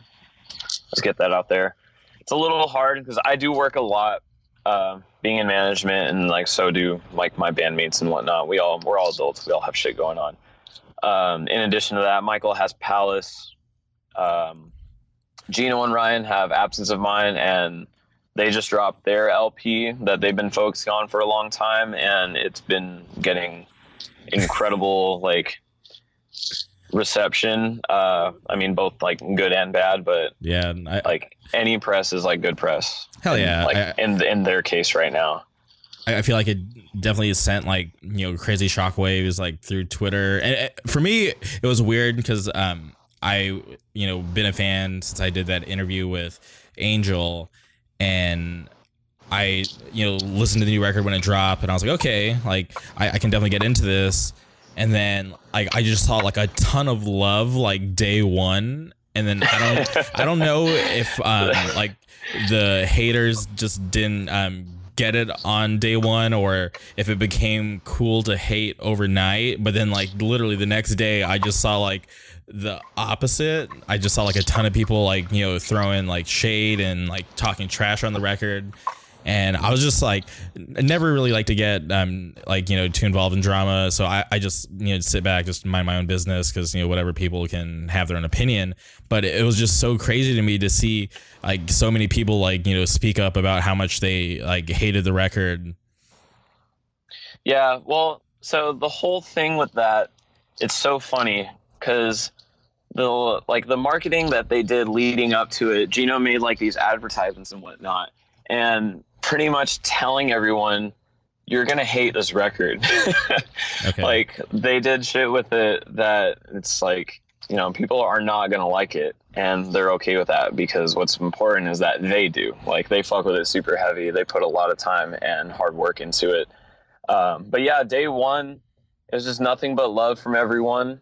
let's get that out there. It's a little hard because I do work a lot uh, being in management and like so do like my bandmates and whatnot. We all we're all adults. We all have shit going on. Um, in addition to that, Michael has Palace. Um, Gino and Ryan have Absence of Mind, and they just dropped their LP that they've been focusing on for a long time, and it's been getting incredible like reception. Uh, I mean, both like good and bad, but Yeah, I, like any press is like good press. hell yeah. Like I, in in their case right now. I feel like it definitely sent like you know crazy shockwaves like through Twitter, and it, for me it was weird because um I you know been a fan since I did that interview with Angel, and I you know listened to the new record when it dropped, and I was like okay, like I, I can definitely get into this, and then like I just saw like a ton of love like day one, and then I don't I don't know if um like the haters just didn't um get it on day one or if it became cool to hate overnight but then like literally the next day i just saw like the opposite. I just saw like a ton of people like you know throwing like shade and like talking trash on the record and i was just like I never really like to get um like you know too involved in drama. So i, I just you know sit back just mind my own business because you know whatever people can have their own opinion. But it was just so crazy to me to see like so many people like you know speak up about how much they like hated the record. Yeah, well, so the whole thing with that, it's so funny because the like the marketing that they did leading up to it, Gino made like these advertisements and whatnot, and pretty much telling everyone you're gonna hate this record. okay. Like they did shit with it that it's like you know people are not gonna like it and they're okay with that because what's important is that they do. Like they fuck with it super heavy. They put a lot of time and hard work into it. Um, but yeah day one was just nothing but love from everyone.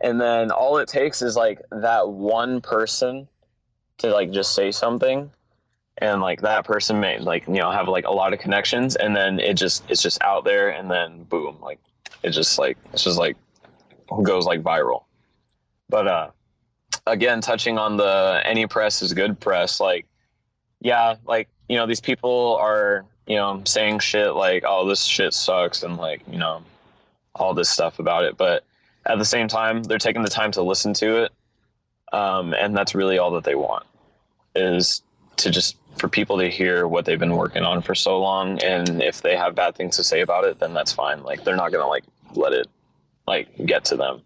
And then all it takes is like that one person to like just say something and like that person may like you know have like a lot of connections and then it just it's just out there and then boom like it just like it's just like goes like viral. But uh again touching on the any press is good press like yeah like you know these people are you know saying shit like oh this shit sucks and like you know all this stuff about it but at the same time they're taking the time to listen to it um, and that's really all that they want is to just for people to hear what they've been working on for so long and if they have bad things to say about it then that's fine. Like they're not gonna like let it like get to them.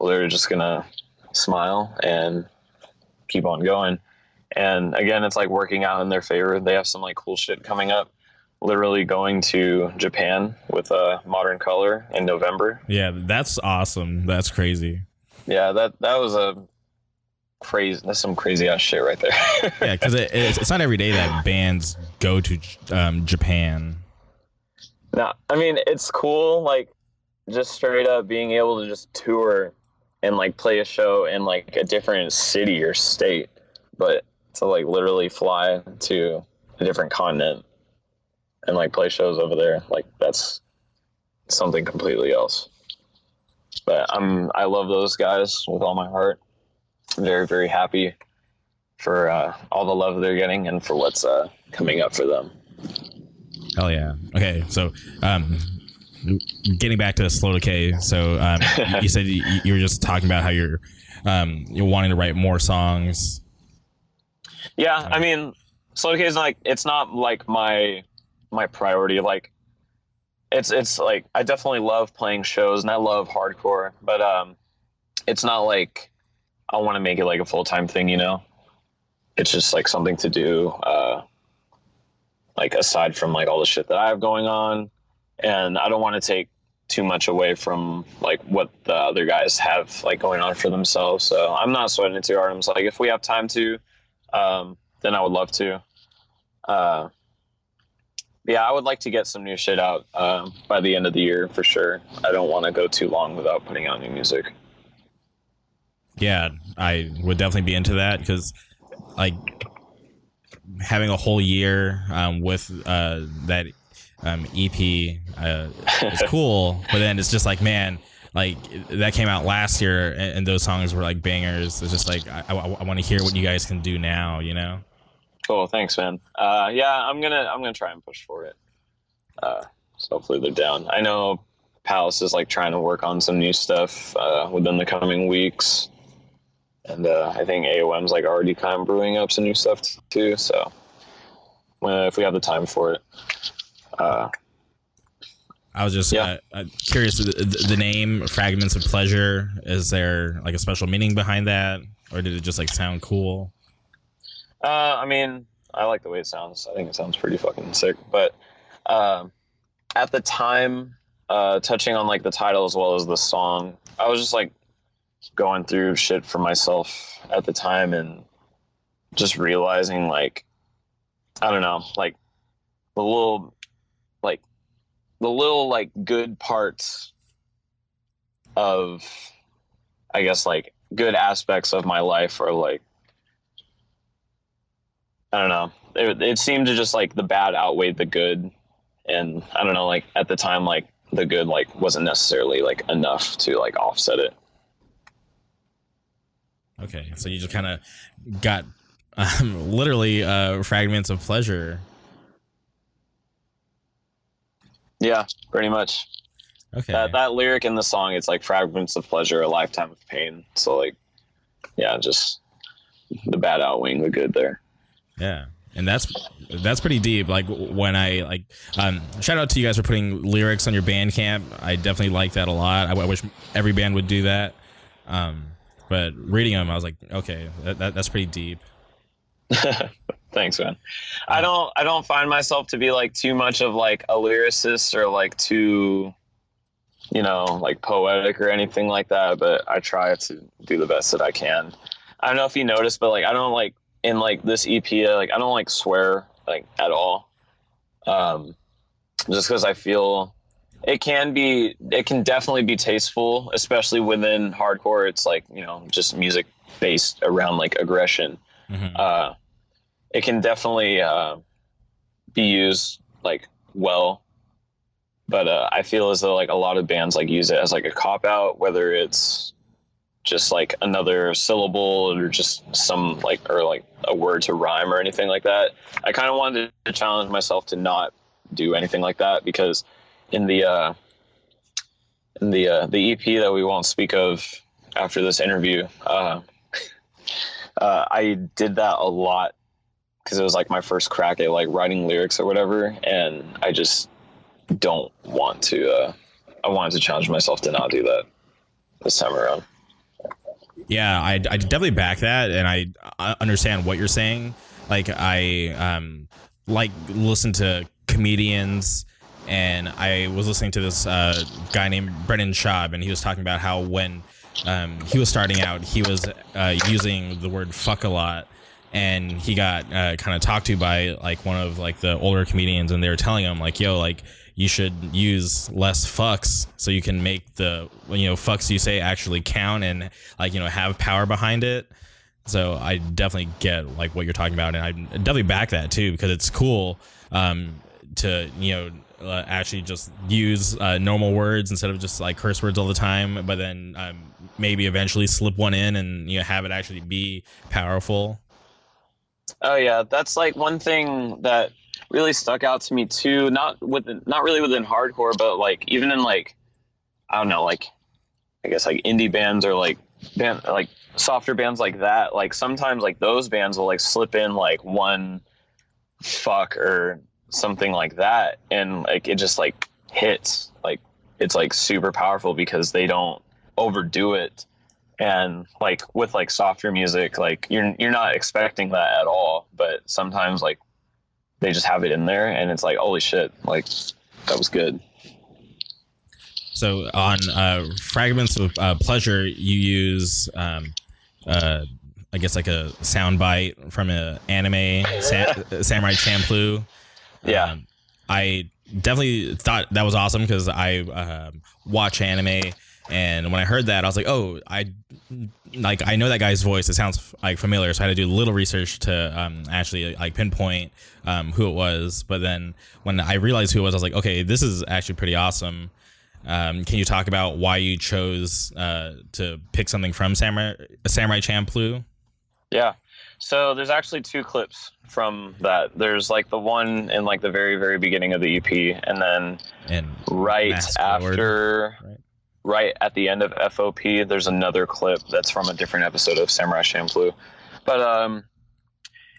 They're just gonna smile and keep on going. And again it's like working out in their favor. They have some like cool shit coming up. Literally going to japan with a modern color in november. Yeah that's awesome. That's crazy. Yeah that that was a crazy that's some crazy ass shit right there yeah because it, it's, it's not every day that bands go to um, japan No, I mean it's cool, like just straight up being able to just tour and like play a show in like a different city or state, but to like literally fly to a different continent and like play shows over there, like that's something completely else. But I'm I love those guys with all my heart. Very very happy for uh, all the love they're getting and for what's uh, coming up for them. Hell yeah. Okay, so um, getting back to slow decay. So um, you said you, you were just talking about how you're um, you're wanting to write more songs. Yeah, I mean, slow decay is like it's not like my my priority. Like, it's it's like I definitely love playing shows and I love hardcore, but um, it's not like I want to make it like a full time thing. You know, it's just like something to do. Uh, like aside from like all the shit that I have going on, and I don't want to take too much away from like what the other guys have like going on for themselves. So I'm not sweating it too hard. I'm just like if we have time to, um, then I would love to. Uh, yeah, I would like to get some new shit out um, by the end of the year for sure. I don't want to go too long without putting out new music. Yeah, I would definitely be into that because, like, having a whole year um, with uh, that um, EP uh, is cool, but then it's just like, man, like that came out last year, and, and those songs were like bangers. It's just like I, I, I want to hear what you guys can do now, you know? Cool, thanks, man. Uh, yeah, I'm gonna I'm gonna try and push for it. Uh, so hopefully they're down. I know Palace is like trying to work on some new stuff uh, within the coming weeks, and uh, I think AOM's like already kind of brewing up some new stuff t- too. So uh, if we have the time for it, uh, I was just Yeah. uh, uh, curious. The, the the name "Fragments of Pleasure" is there like a special meaning behind that, or did it just like sound cool? Uh, I mean, I like the way it sounds. I think it sounds pretty fucking sick. But um, at the time, uh, touching on like the title as well as the song, I was just like going through shit for myself at the time and just realizing like I don't know, like the little like the little like good parts of I guess like good aspects of my life are like I don't know. It, it seemed to just like the bad outweighed the good, and I don't know. Like at the time, like the good like wasn't necessarily like enough to like offset it. Okay, so you just kind of got um, literally uh, fragments of pleasure. Yeah, pretty much. Okay, That that lyric in the song, it's like fragments of pleasure, a lifetime of pain. So like, yeah, just the bad outweighing the good there. Yeah, and that's that's pretty deep. Like when I like, um, shout out to you guys for putting lyrics on your Bandcamp. I definitely like that a lot. I, I wish every band would do that. Um, but reading them, I was like, okay, that, that that's pretty deep. Thanks, man. I don't I don't find myself to be like too much of like a lyricist or like too you know, like poetic or anything like that, but I try to do the best that I can. I don't know if you noticed, but like I don't like in like this EP like I don't like swear like at all. Um just cuz I feel it can be it can definitely be tasteful, especially within hardcore. It's like, you know, just music based around like aggression Mhm. uh, it can definitely uh, be used like well but uh, i feel as though like a lot of bands like use it as like a cop out whether it's just like another syllable or just some like or like a word to rhyme or anything like that i kind of wanted to challenge myself to not do anything like that because in the uh in the uh the ep that we won't speak of after this interview uh uh, I did that a lot because it was like my first crack at like writing lyrics or whatever, and I just don't want to. Uh, I wanted to challenge myself to not do that this time around. Yeah, I, I definitely back that, and I, I understand what you're saying. Like I um like listen to comedians, and I was listening to this uh, guy named Brendan Schaub, and he was talking about how when um, he was starting out, he was uh, using the word "fuck" a lot, and he got uh, kind of talked to by like one of like the older comedians, and they were telling him like, "Yo, like." You should use less fucks so you can make the you know fucks you say actually count and like you know have power behind it. So I definitely get like what you're talking about, and I definitely back that too because it's cool um, to you know uh, actually just use uh, normal words instead of just like curse words all the time, but then um, maybe eventually slip one in and you know have it actually be powerful. Oh yeah, that's like one thing that really stuck out to me too. Not with not really within hardcore, but like even in like I don't know, like I guess like indie bands or like band like softer bands like that. Like sometimes like those bands will like slip in like one fuck or something like that, and like it just like hits. Like it's like super powerful because they don't overdo it and like with like softer music like you're you're not expecting that at all but sometimes like they just have it in there and it's like holy shit like that was good So on uh, fragments of uh, pleasure, you use um, uh, I guess like a sound bite from an anime Sa- Samurai Champloo. Yeah. Um, I definitely thought that was awesome because I um, watch anime, and when I heard that, I was like, oh, I like I know that guy's voice. It sounds like familiar, so I had to do a little research to um, actually like pinpoint um, who it was. But then when I realized who it was, I was like, okay, this is actually pretty awesome. Um, can you talk about why you chose uh, to pick something from Samurai Samurai Champloo? yeah so there's actually two clips from that there's like the one in like the very very beginning of the ep and then And right after right? right at the end of FOP, there's another clip that's from a different episode of Samurai Champloo. But um,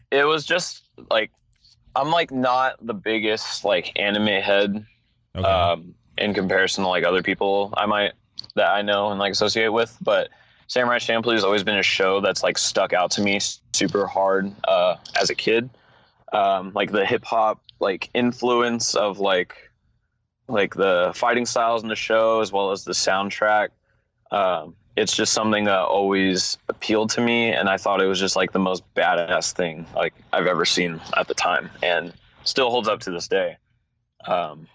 it was just like I'm like not the biggest like anime head, okay. um, in comparison to like other people I might that I know and like associate with, but Samurai Champloo has always been a show that's like stuck out to me super hard uh, as a kid. Um, like the hip hop like influence of like like the fighting styles in the show as well as the soundtrack. Um, it's just something that always appealed to me, and I thought it was just like the most badass thing like I've ever seen at the time, and still holds up to this day. Um,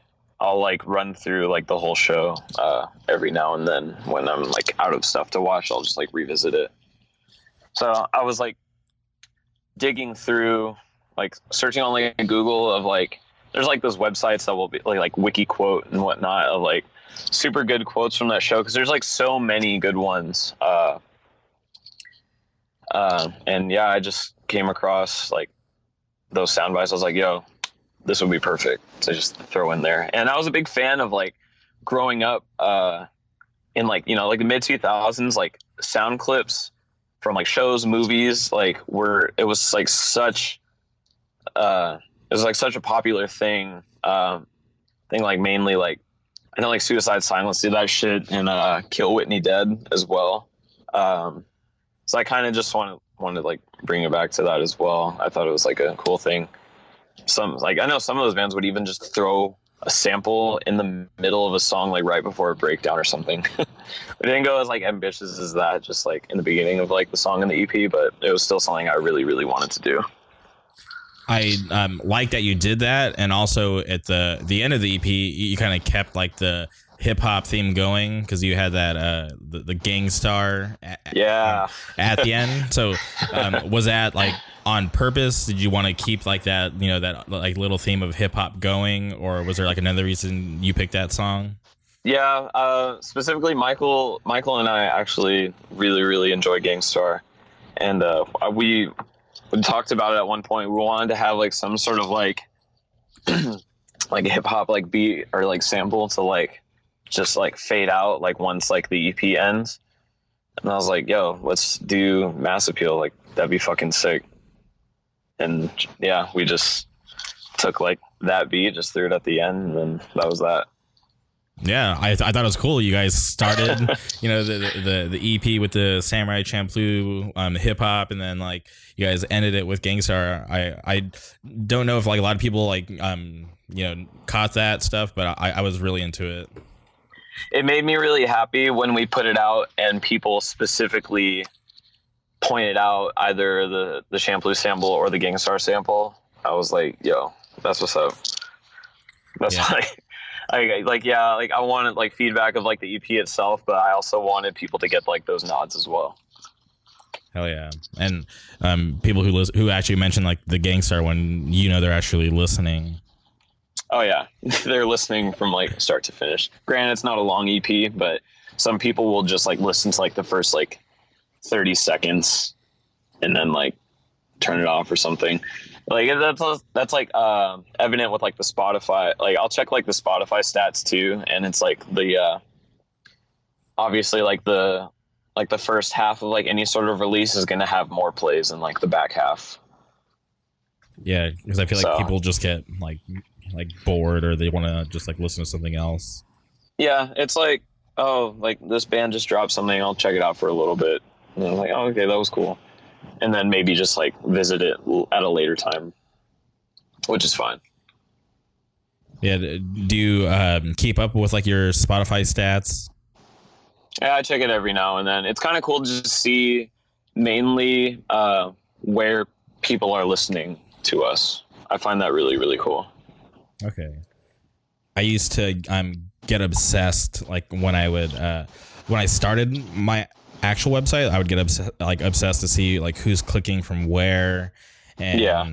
I'll like run through like the whole show uh, every now and then when I'm like out of stuff to watch. I'll just like revisit it. So I was like digging through, like searching on like Google of like there's like those websites that will be like like wiki quote and whatnot of like super good quotes from that show because there's like so many good ones. Uh, uh, and yeah, I just came across like those sound bites. I was like, yo, this would be perfect to just throw in there. And I was a big fan of like growing up uh, in like you know like the mid 2000s, like sound clips from like shows, movies, like were it was like such uh, it was like such a popular thing. Um, thing like mainly like I know like Suicide Silence did that shit and uh, Kill Whitney Dead as well. Um, so I kind of just wanted wanted to like bring it back to that as well. I thought it was like a cool thing some like I know some of those bands would even just throw a sample in the middle of a song like right before a breakdown or something. it didn't go as like ambitious as that just like in the beginning of like the song in the EP, but it was still something I really really wanted to do. I um, like that you did that, and also at the the end of the EP, you kind of kept like the hip hop theme going because you had that uh the, the Gang Starr at, yeah at the end. So um, was that like on purpose? Did you want to keep like that you know that like little theme of hip hop going, or was there like another reason you picked that song? Yeah, uh, specifically Michael Michael and I actually really really enjoy Gang Starr, and uh, we we talked about it at one point. We wanted to have like some sort of like like hip hop like beat or like sample to like just like fade out like once like the EP ends. And I was like, yo, let's do mass appeal. Like that'd be fucking sick. And yeah, we just took like that beat, just threw it at the end, and that was that. Yeah, I, th- I thought it was cool. You guys started, you know, the, the the EP with the Samurai Champloo, um, hip hop, and then like you guys ended it with Gang Starr. I I don't know if like a lot of people like um you know caught that stuff, but I, I was really into it it made me really happy when we put it out and people specifically pointed out either the the Champloo sample or the Gang Starr sample. I was like, yo, that's what's up. That's yeah. like I like yeah, like I wanted like feedback of like the EP itself, but I also wanted people to get like those nods as well. Hell yeah! And um, people who listen, who actually mention like the Gang Starr when you know they're actually listening. Oh yeah, they're listening from like start to finish. Granted, it's not a long EP, but some people will just like listen to like the first like 30 seconds and then like turn it off or something. Like that's that's like uh, evident with like the Spotify. Like I'll check like the Spotify stats too, and it's like the uh, obviously like the like the first half of like any sort of release is gonna have more plays than like the back half. Yeah, because I feel like so, people just get like like bored or they want to just like listen to something else. Yeah, it's like oh, like this band just dropped something. I'll check it out for a little bit. And I'm like, oh, okay, that was cool. And then maybe just like visit it at a later time, which is fine. Yeah. Do you um, keep up with like your Spotify stats? Yeah, I check it every now and then. It's kind of cool to just see mainly uh, where people are listening to us. I find that really, really cool. Okay. I used to um get obsessed like when I would uh when I started my actual website, I would get obs- like obsessed to see like who's clicking from where and yeah.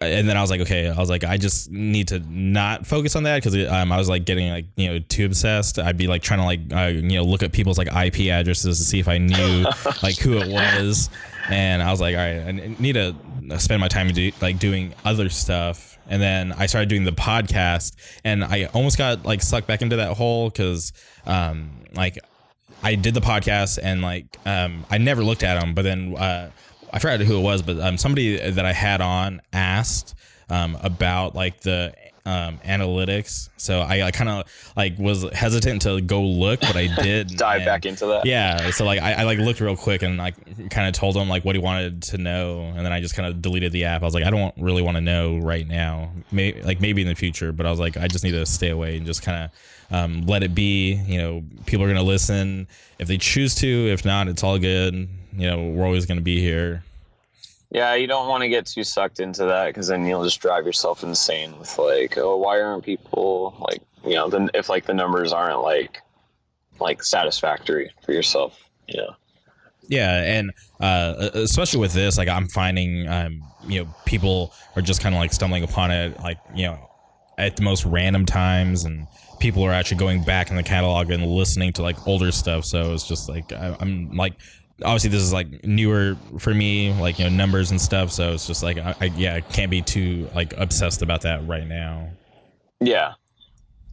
And then I was like, okay, I was like, I just need to not focus on that because um, I was like getting like you know too obsessed. I'd be like trying to like uh, you know look at people's like IP addresses to see if I knew like who it was, and I was like, all right, I need to spend my time do, like doing other stuff and then I started doing the podcast, and I almost got like sucked back into that hole because, um, like, I did the podcast and like um, I never looked at them, but then uh, I forgot who it was, but um, somebody that I had on asked um, about like the um, analytics. So I, I kind of like was hesitant to go look, but I did Dive and- back into that. yeah so like I, I like looked real quick and like kind of told him like what he wanted to know and then i just kind of deleted the app i was like i don't really want to know right now maybe like maybe in the future but i was like i just need to stay away and just kind of um, let it be you know people are gonna listen. If they choose to if not it's all good. You know we're always gonna be here. Yeah, you don't want to get too sucked into that because then you'll just drive yourself insane with like, oh, why aren't people like, you know, then if like the numbers aren't like, like satisfactory for yourself, you know. Yeah, and uh, especially with this, like I'm finding, um, you know, people are just kind of like stumbling upon it, like you know, at the most random times, and people are actually going back in the catalog and listening to like older stuff. So it's just like I, I'm like, obviously this is like newer for me, like you know, numbers and stuff. So it's just like I, I yeah, I can't be too like obsessed about that right now. Yeah,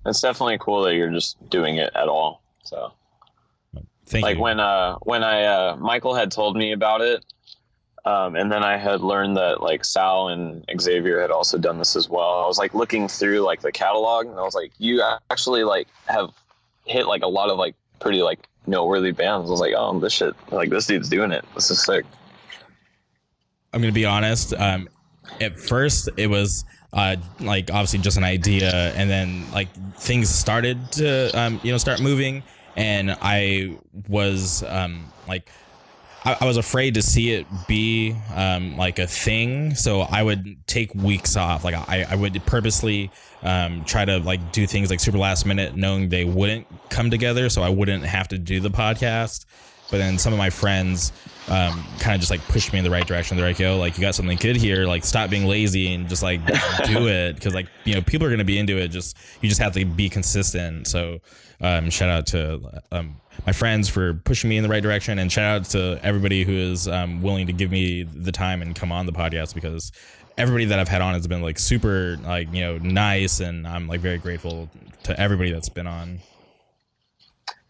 it's definitely cool that you're just doing it at all. So Thank like you. when uh when I uh Michael had told me about it, um, and then I had learned that like Sal and Xavier had also done this as well. I was like looking through like the catalog, and I was like, you actually like have hit like a lot of like pretty like noteworthy bands. I was like, oh, this shit, like this dude's doing it. This is sick. I'm gonna be honest. Um, at first, it was uh, like obviously just an idea, and then like things started to um, you know start moving, and I was um, like. I, I was afraid to see it be um, like a thing, so I would take weeks off. Like I, I would purposely um, try to like do things like super last minute, knowing they wouldn't come together, so I wouldn't have to do the podcast. But then some of my friends um, kind of just like pushed me in the right direction. They're like, "Yo, like you got something good here. Like stop being lazy and just like do it." Because like you know people are gonna be into it. Just you just have to be consistent. So um, shout out to um, my friends for pushing me in the right direction, and shout out to everybody who is um, willing to give me the time and come on the podcast because everybody that I've had on has been like super like you know nice, and I'm like very grateful to everybody that's been on.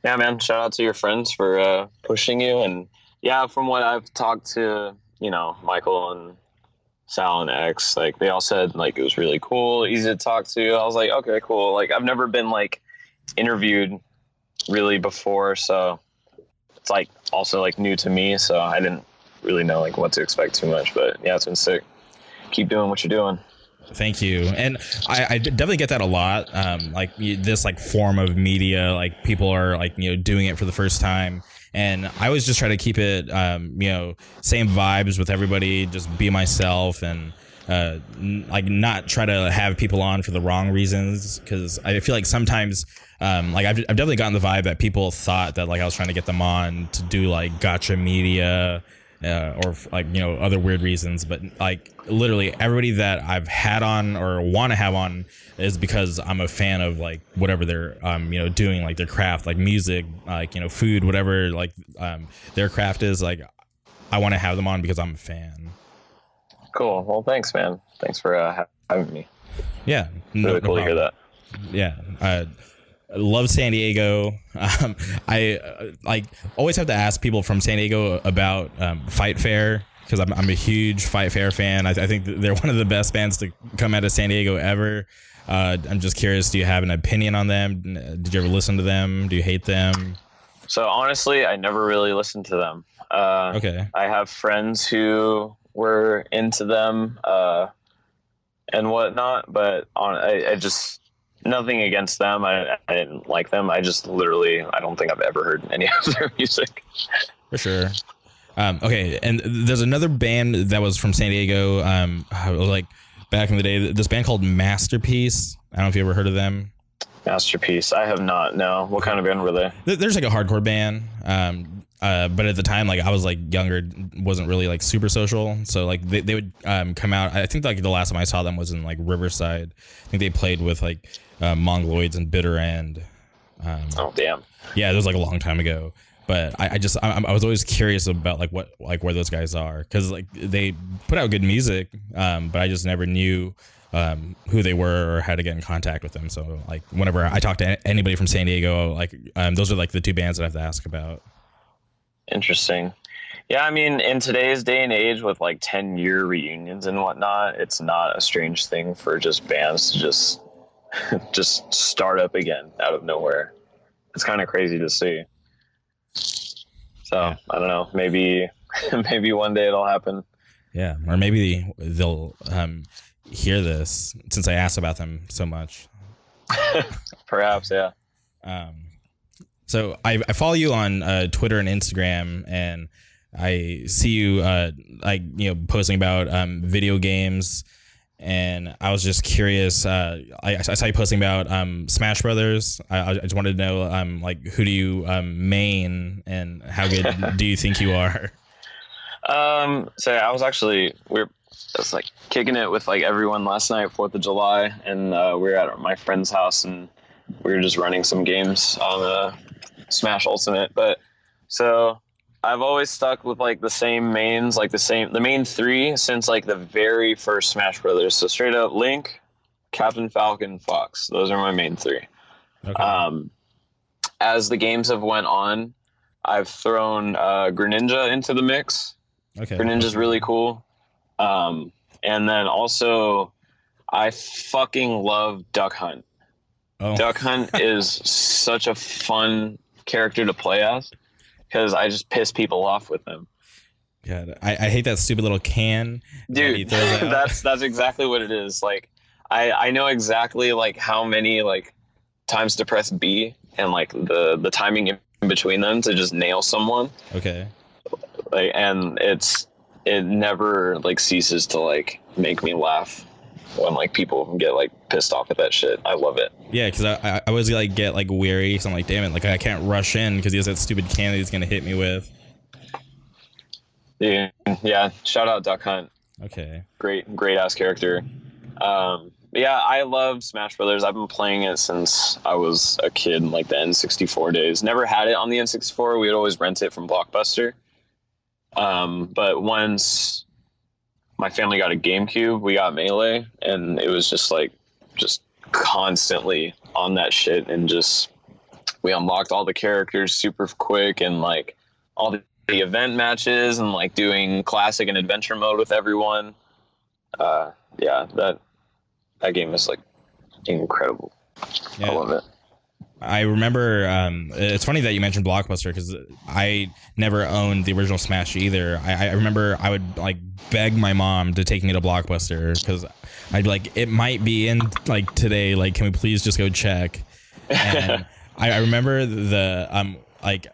Yeah, man. Shout out to your friends for uh, pushing you. And yeah, from what I've talked to, you know, Michael and Sal and X, like they all said like it was really cool, easy to talk to. I was like, okay, cool. Like I've never been like interviewed really before, so it's like also like new to me. So I didn't really know like what to expect too much. But yeah, it's been sick. Keep doing what you're doing. Thank you, and I, I definitely get that a lot. Um, like this like form of media, like people are like you know doing it for the first time, and I always just try to keep it um, you know same vibes with everybody, just be myself and. Uh, n- like not try to have people on for the wrong reasons because I feel like sometimes um, like I've, I've definitely gotten the vibe that people thought that like I was trying to get them on to do like gotcha media uh, or like you know other weird reasons but like literally everybody that i've had on or want to have on is because i'm a fan of like whatever they're um you know doing like their craft like music like you know food whatever like um their craft is like i want to have them on because i'm a fan Cool. Well, thanks, man. Thanks for uh, having me. yeah no, Really no cool to hear that. yeah uh love San Diego. Um, I uh, like always have to ask people from San Diego about um, Fight Fair because I'm, I'm a huge Fight Fair fan. I, I think they're one of the best bands to come out of San Diego ever. Uh, I'm just curious. Do you have an opinion on them? Did you ever listen to them? Do you hate them? So honestly, I never really listened to them. Uh, Okay. I have friends who were into them uh, and whatnot, but on I, I just nothing against them. I, I didn't like them. I just literally I don't think I've ever heard any of their music. For sure. Um, okay, and there's another band that was from San Diego. Um, like back in the day, this band called Masterpiece. I don't know if you ever heard of them. Masterpiece. I have not. No. What kind of band were they? There's like a hardcore band. Um, uh, but at the time, like I was like younger, wasn't really like super social. So like they, they would um, come out. I think like the last time I saw them was in like Riverside. I think they played with like uh, Mongoloids and Bitter End. Um, Oh damn. yeah, it was like a long time ago. But I, I just I, I was always curious about like what like where those guys are because like they put out good music, um, but I just never knew um, who they were or how to get in contact with them. So like whenever I talk to anybody from San Diego, like um, those are like the two bands that I have to ask about. Interesting. Yeah, I mean, in today's day and age, with like ten year reunions and whatnot, it's not a strange thing for just bands to just just start up again out of nowhere. It's kind of crazy to see. So Yeah. I don't know. Maybe maybe one day it'll happen. Yeah, or maybe they'll um, hear this since I asked about them so much. Perhaps, yeah. Um, so I, I follow you on uh, Twitter and Instagram, and I see you uh, like you know posting about um, video games. And I was just curious. Uh, I, I saw you posting about um, Smash Brothers. I, I just wanted to know, um, like, who do you um, main, and how good do you think you are? Um, so I was actually we are I was like kicking it with like everyone last night, Fourth of July, and uh, we were at my friend's house and we were just running some games on uh, Smash Ultimate. But so I've always stuck with like the same mains, like the same the main three since like the very first Smash Brothers. So straight up Link, Captain Falcon, Fox. Those are my main three. Okay. Um, as the games have went on, I've thrown uh, Greninja into the mix. okay. Greninja's really cool. Um, and then also, I fucking love Duck Hunt. Oh, Duck Hunt is such a fun character to play as because I just piss people off with him. God, I, I hate that stupid little can. Dude, out. that's that's exactly what it is. Like, I I know exactly like how many like times to press B and like the the timing in between them to just nail someone. Okay. like and it's it never like ceases to like make me laugh when like people get like pissed off at that shit. I love it. Yeah, because I, I always like get like weary. So I'm like, damn it, like I can't rush in because he has that stupid can that he's gonna hit me with. yeah, yeah. Shout out duck hunt. Okay. great great ass character. Um yeah i love smash brothers. I've been playing it since i was a kid in like the n64 days. Never had it on the n64 we would always rent it from blockbuster. Um but once my family got a gamecube we got melee and it was just like just constantly on that shit and just we unlocked all the characters super quick and like all the, the event matches and like doing classic and adventure mode with everyone. Uh yeah that that game is like incredible. Yeah. i love it I remember. Um, it's funny that you mentioned Blockbuster because I never owned the original Smash either. I, I remember I would like beg my mom to take me to Blockbuster because I'd be like, it might be in like today. Like, can we please just go check? And I, I remember the um like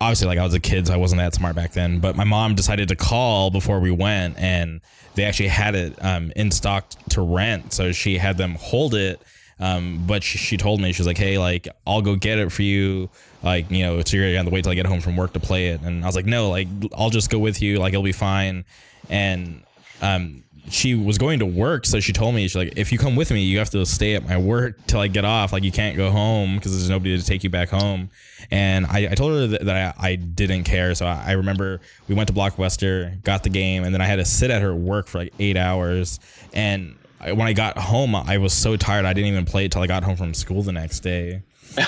obviously like I was a kid, so I wasn't that smart back then. But my mom decided to call before we went, and they actually had it um, in stock to rent. So she had them hold it. Um, but she, she told me she was like, "Hey, like I'll go get it for you. Like you know, so you're gonna wait till I get home from work to play it." And I was like, "No, like I'll just go with you. Like it'll be fine." And um, she was going to work, so she told me she's like, "If you come with me, you have to stay at my work till I get off. Like you can't go home because there's nobody to take you back home." And I, I told her that, that I, I didn't care. So I, I remember we went to Blockbuster, got the game, and then I had to sit at her work for like eight hours. And I, when I got home, I was so tired I didn't even play it till I got home from school the next day.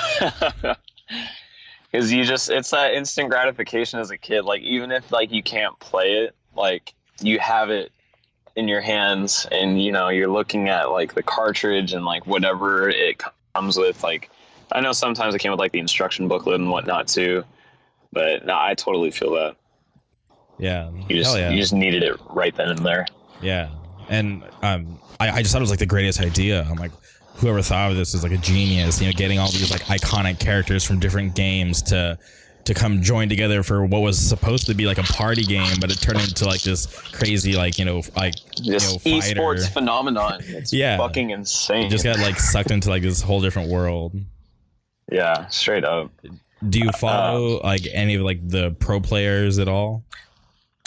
because you just it's that instant gratification as a kid like even if like you can't play it like you have it in your hands and you know you're looking at like the cartridge and like whatever it comes with like i know sometimes it came with like the instruction booklet and whatnot too but no, i totally feel that Yeah, you just yeah, you just needed it right then and there yeah. And um, I, I just thought it was like the greatest idea. I'm like, whoever thought of this is like a genius. You know, getting all these like iconic characters from different games to to come join together for what was supposed to be like a party game, but it turned into like this crazy like you know like this you know, esports phenomenon it's Yeah. fucking insane It just got like sucked into like this whole different world. yeah straight up Do you follow like any of like the pro players at all?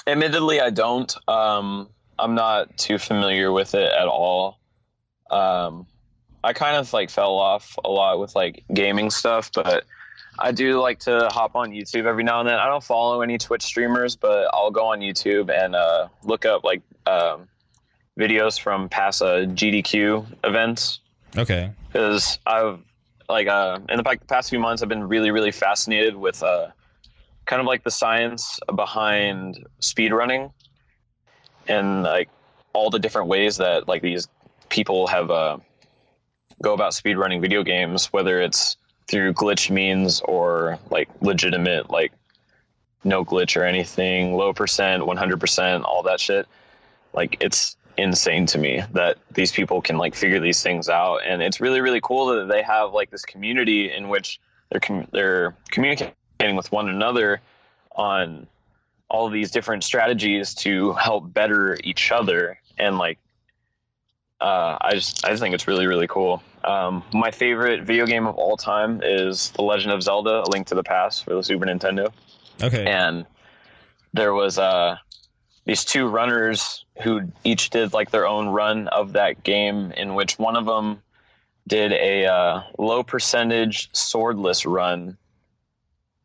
admittedly i don't um i'm not too familiar with it at all. Um i kind of like fell off a lot with like gaming stuff but i do like to hop on youtube every now and then. I don't follow any twitch streamers but i'll go on youtube and uh look up like um videos from past uh, gdq events. Okay. because I've like uh in the past few months I've been really really fascinated with uh kind of like the science behind speedrunning and like all the different ways that like these people have uh, go about speedrunning video games, whether it's through glitch means or like legitimate like no glitch or anything, low percent, 100%, all that shit. Like it's insane to me that these people can like figure these things out and it's really really cool that they have like this community in which they're com- they're communicating with one another on all these different strategies to help better each other and like uh, I just I just think it's really really cool. Um, my favorite video game of all time is The Legend of Zelda: A Link to the Past for the Super Nintendo. Okay. And there was uh, these two runners who each did like their own run of that game, in which one of them did a uh, low percentage swordless run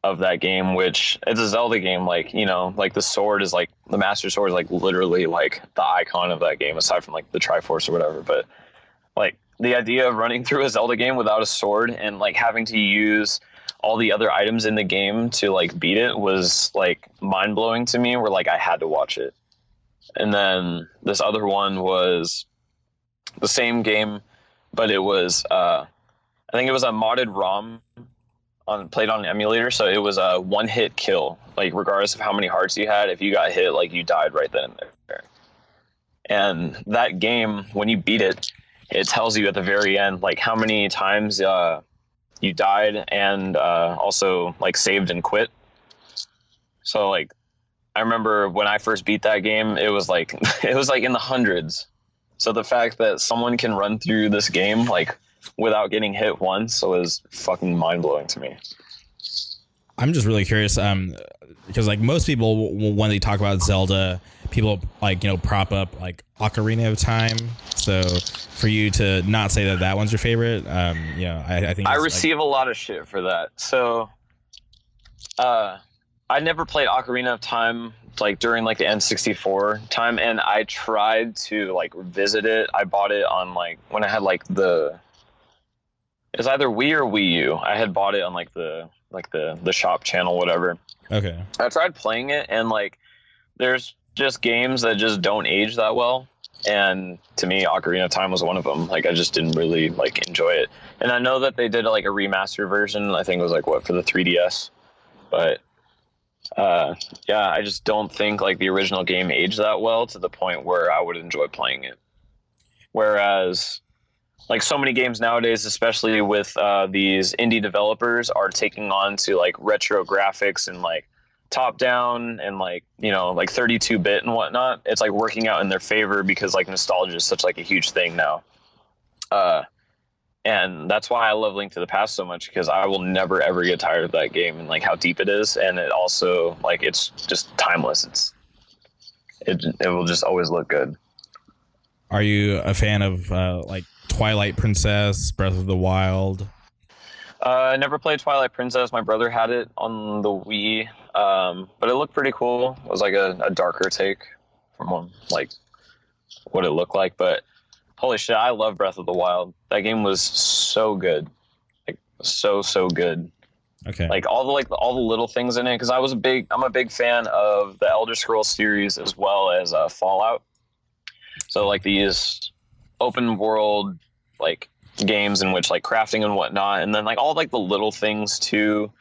of that game, which it's a Zelda game. Like you know, like the sword is like the Master Sword is like literally like the icon of that game, aside from like the Triforce or whatever. But like the idea of running through a Zelda game without a sword and like having to use all the other items in the game to like beat it was like mind blowing to me. Where like I had to watch it, and then this other one was the same game, but it was uh, I think it was a modded ROM on played on emulator, so it was a one hit kill. Like regardless of how many hearts you had, if you got hit, like you died right then and there. And that game, when you beat it, it tells you at the very end like how many times uh, you died and uh, also like saved and quit. So like, I remember when I first beat that game, it was like it was like in the hundreds. So the fact that someone can run through this game like without getting hit once it was fucking mind blowing to me. I'm just really curious, um, because like most people, when they talk about Zelda, people like you know prop up like Ocarina of Time. So for you to not say that that one's your favorite, um, you know, I, I think I it's, like- receive a lot of shit for that. So, uh, I never played Ocarina of Time like during like the N64 time, and I tried to like visit it. I bought it on like when I had like the it was either Wii or Wii U. I had bought it on like the like the the shop channel, whatever. okay. I tried playing it, and like, there's just games that just don't age that well. And to me, Ocarina of Time was one of them. Like, I just didn't really like enjoy it. And I know that they did like a remaster version. I think it was like what for the 3DS, but uh, yeah, I just don't think like the original game aged that well to the point where I would enjoy playing it. Whereas like so many games nowadays, especially with uh, these indie developers, are taking on to like retro graphics and like top down and like you know like 32 bit and whatnot. It's like working out in their favor because like nostalgia is such like a huge thing now. Uh, and that's why I love Link to the Past so much because I will never ever get tired of that game and like how deep it is, and it also like it's just timeless. It's it it will just always look good. Are you a fan of uh, like Twilight Princess, Breath of the Wild? Uh, I never played Twilight Princess. My brother had it on the Wii, um, but it looked pretty cool. It was like a, a darker take from one, like what it looked like. But holy shit, I love Breath of the Wild. That game was so good, like so so good. Okay. Like all the like all the little things in it. Because I was a big, I'm a big fan of the Elder Scrolls series as well as uh, Fallout. So like these open world like games in which like crafting and whatnot, and then like all like the little things too,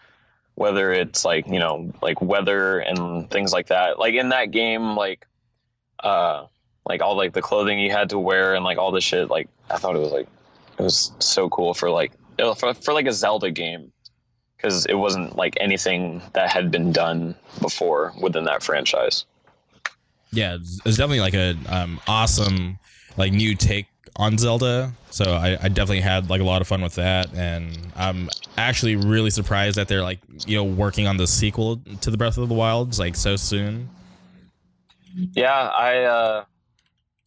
whether it's like you know like weather and things like that. Like in that game, like uh like all like the clothing you had to wear and like all the shit. Like I thought it was like it was so cool for like for, for like a Zelda game because it wasn't like anything that had been done before within that franchise. yeah, it's definitely like a um, awesome like new take on Zelda. So I, I definitely had like a lot of fun with that, and I'm actually really surprised that they're like you know working on the sequel to the Breath of the Wilds like so soon. Yeah, I uh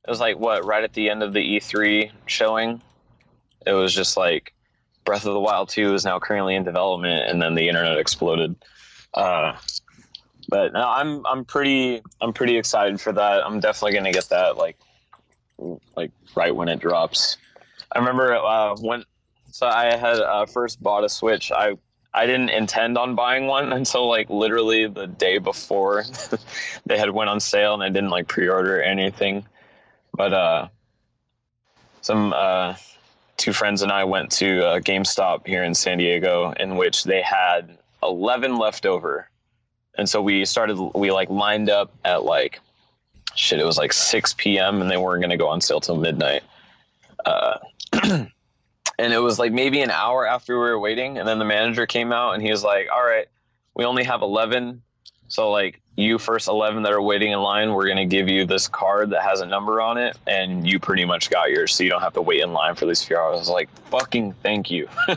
it was like what right at the end of the E3 showing. It was just like Breath of the Wild 2 is now currently in development and then the internet exploded. Uh but no, I'm I'm pretty I'm pretty excited for that. I'm definitely to get that like like right when it drops. I remember uh when so I had uh, first bought a Switch. I I didn't intend on buying one until like literally the day before they had went on sale and I didn't like pre-order anything. But uh some uh two friends and I went to uh, GameStop here in San Diego in which they had 11 left over. And so we started we like lined up at like shit it was like 6 p.m. and they weren't going to go on sale till midnight. Uh and it was like maybe an hour after we were waiting and then the manager came out and he was like all right we only have 11 so like you first 11 that are waiting in line we're going to give you this card that has a number on it and you pretty much got yours so you don't have to wait in line for these few hours i was like fucking thank you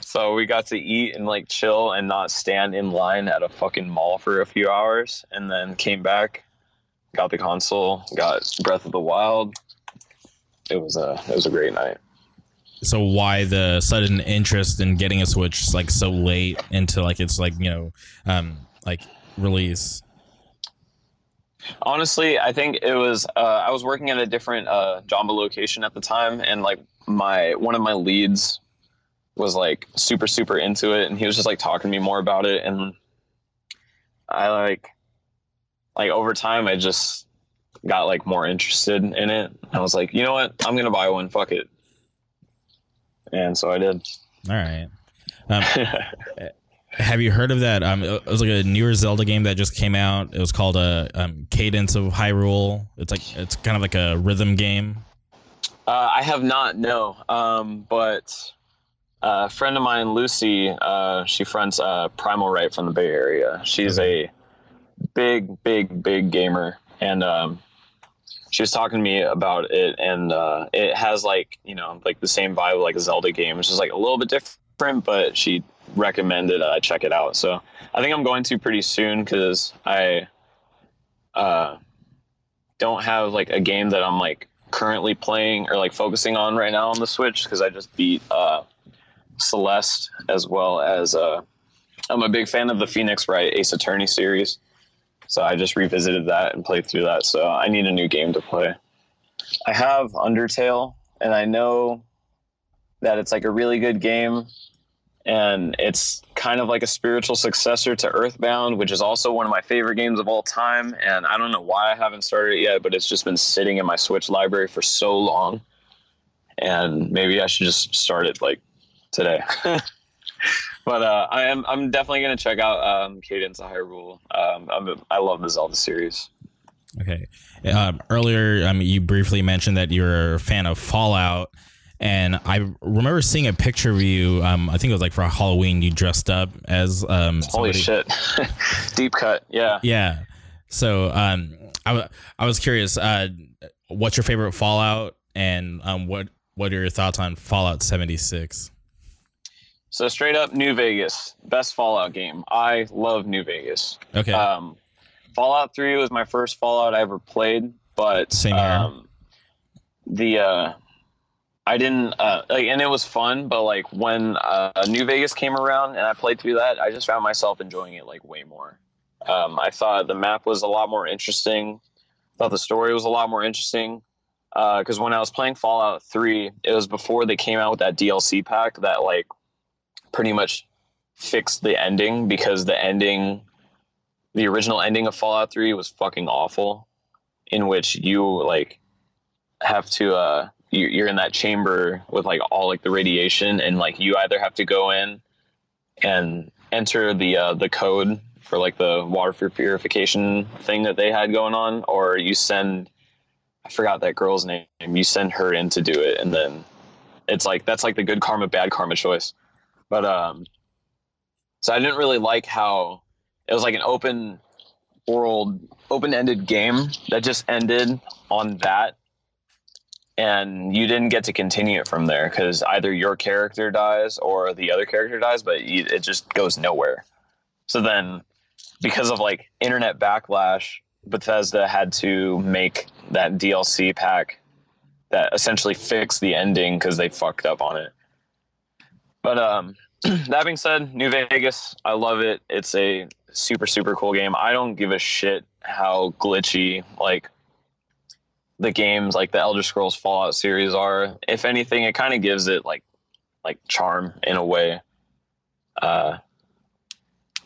so we got to eat and like chill and not stand in line at a fucking mall for a few hours and then came back got the console got breath of the wild it was a it was a great night So why the sudden interest in getting a Switch like so late into like it's like you know um like release? Honestly, I think it was. Uh, I was working at a different uh, Jamba location at the time, and like my one of my leads was like super super into it, and he was just like talking to me more about it, and I like like over time I just got like more interested in it. I was like, you know what, I'm gonna buy one. Fuck it, and so I did. All right. Um, have you heard of that? Um, it was like a newer Zelda game that just came out. It was called a um, Cadence of Hyrule. It's like it's kind of like a rhythm game. Uh, I have not, no. Um, but uh, a friend of mine, Lucy, uh, she fronts uh, Primal Rite from the Bay Area. She's a big, big, big gamer, and um, she was talking to me about it, and uh, it has like you know like the same vibe like a Zelda game, which is like a little bit different, but she recommended I check it out. So I think I'm going to pretty soon because I uh, don't have like a game that I'm like currently playing or like focusing on right now on the Switch because I just beat uh, Celeste as well as uh, I'm a big fan of the Phoenix Wright Ace Attorney series. So I just revisited that and played through that. So I need a new game to play. I have Undertale, and I know that it's like a really good game, and it's kind of like a spiritual successor to Earthbound, which is also one of my favorite games of all time. And I don't know why I haven't started it yet, but it's just been sitting in my Switch library for so long, and maybe I should just start it like today. but uh, I am I'm definitely gonna check out um, Cadence of Hyrule. Um, I'm, I love the Zelda series. Okay. Um, earlier, um, you briefly mentioned that you're a fan of Fallout, and I remember seeing a picture of you. Um, I think it was like for Halloween. You dressed up as um. Holy somebody- shit, deep cut. Yeah. Yeah. So um, I, w- I was curious. Uh, what's your favorite Fallout, and um, what what are your thoughts on Fallout seventy six? So straight up, New Vegas, best Fallout game. I love New Vegas. Okay. Um, Fallout Three was my first Fallout I ever played, but Same here. um, the uh, I didn't uh, like, and it was fun. But like when uh, New Vegas came around and I played through that, I just found myself enjoying it like way more. Um, I thought the map was a lot more interesting. Thought the story was a lot more interesting. Because when I was playing Fallout Three, it was before they came out with that DLC pack that like pretty much fixed the ending because the ending the original ending of Fallout 3 was fucking awful in which you like have to uh you, you're in that chamber with like all like the radiation and like you either have to go in and enter the uh the code for like the water pur- purification thing that they had going on or you send I forgot that girl's name you send her in to do it and then it's like that's like the good karma bad karma choice but um so I didn't really like how it was like an open world open-ended game that just ended on that. And you didn't get to continue it from there because either your character dies or the other character dies but you, it just goes nowhere. So then because of like internet backlash bethesda had to make that dlc pack that essentially fixed the ending because they fucked up on it but um that being said, New Vegas, I love it. It's a super super cool game. I don't give a shit how glitchy like the games like the Elder Scrolls Fallout series are. If anything, it kind of gives it like like charm in a way. Uh,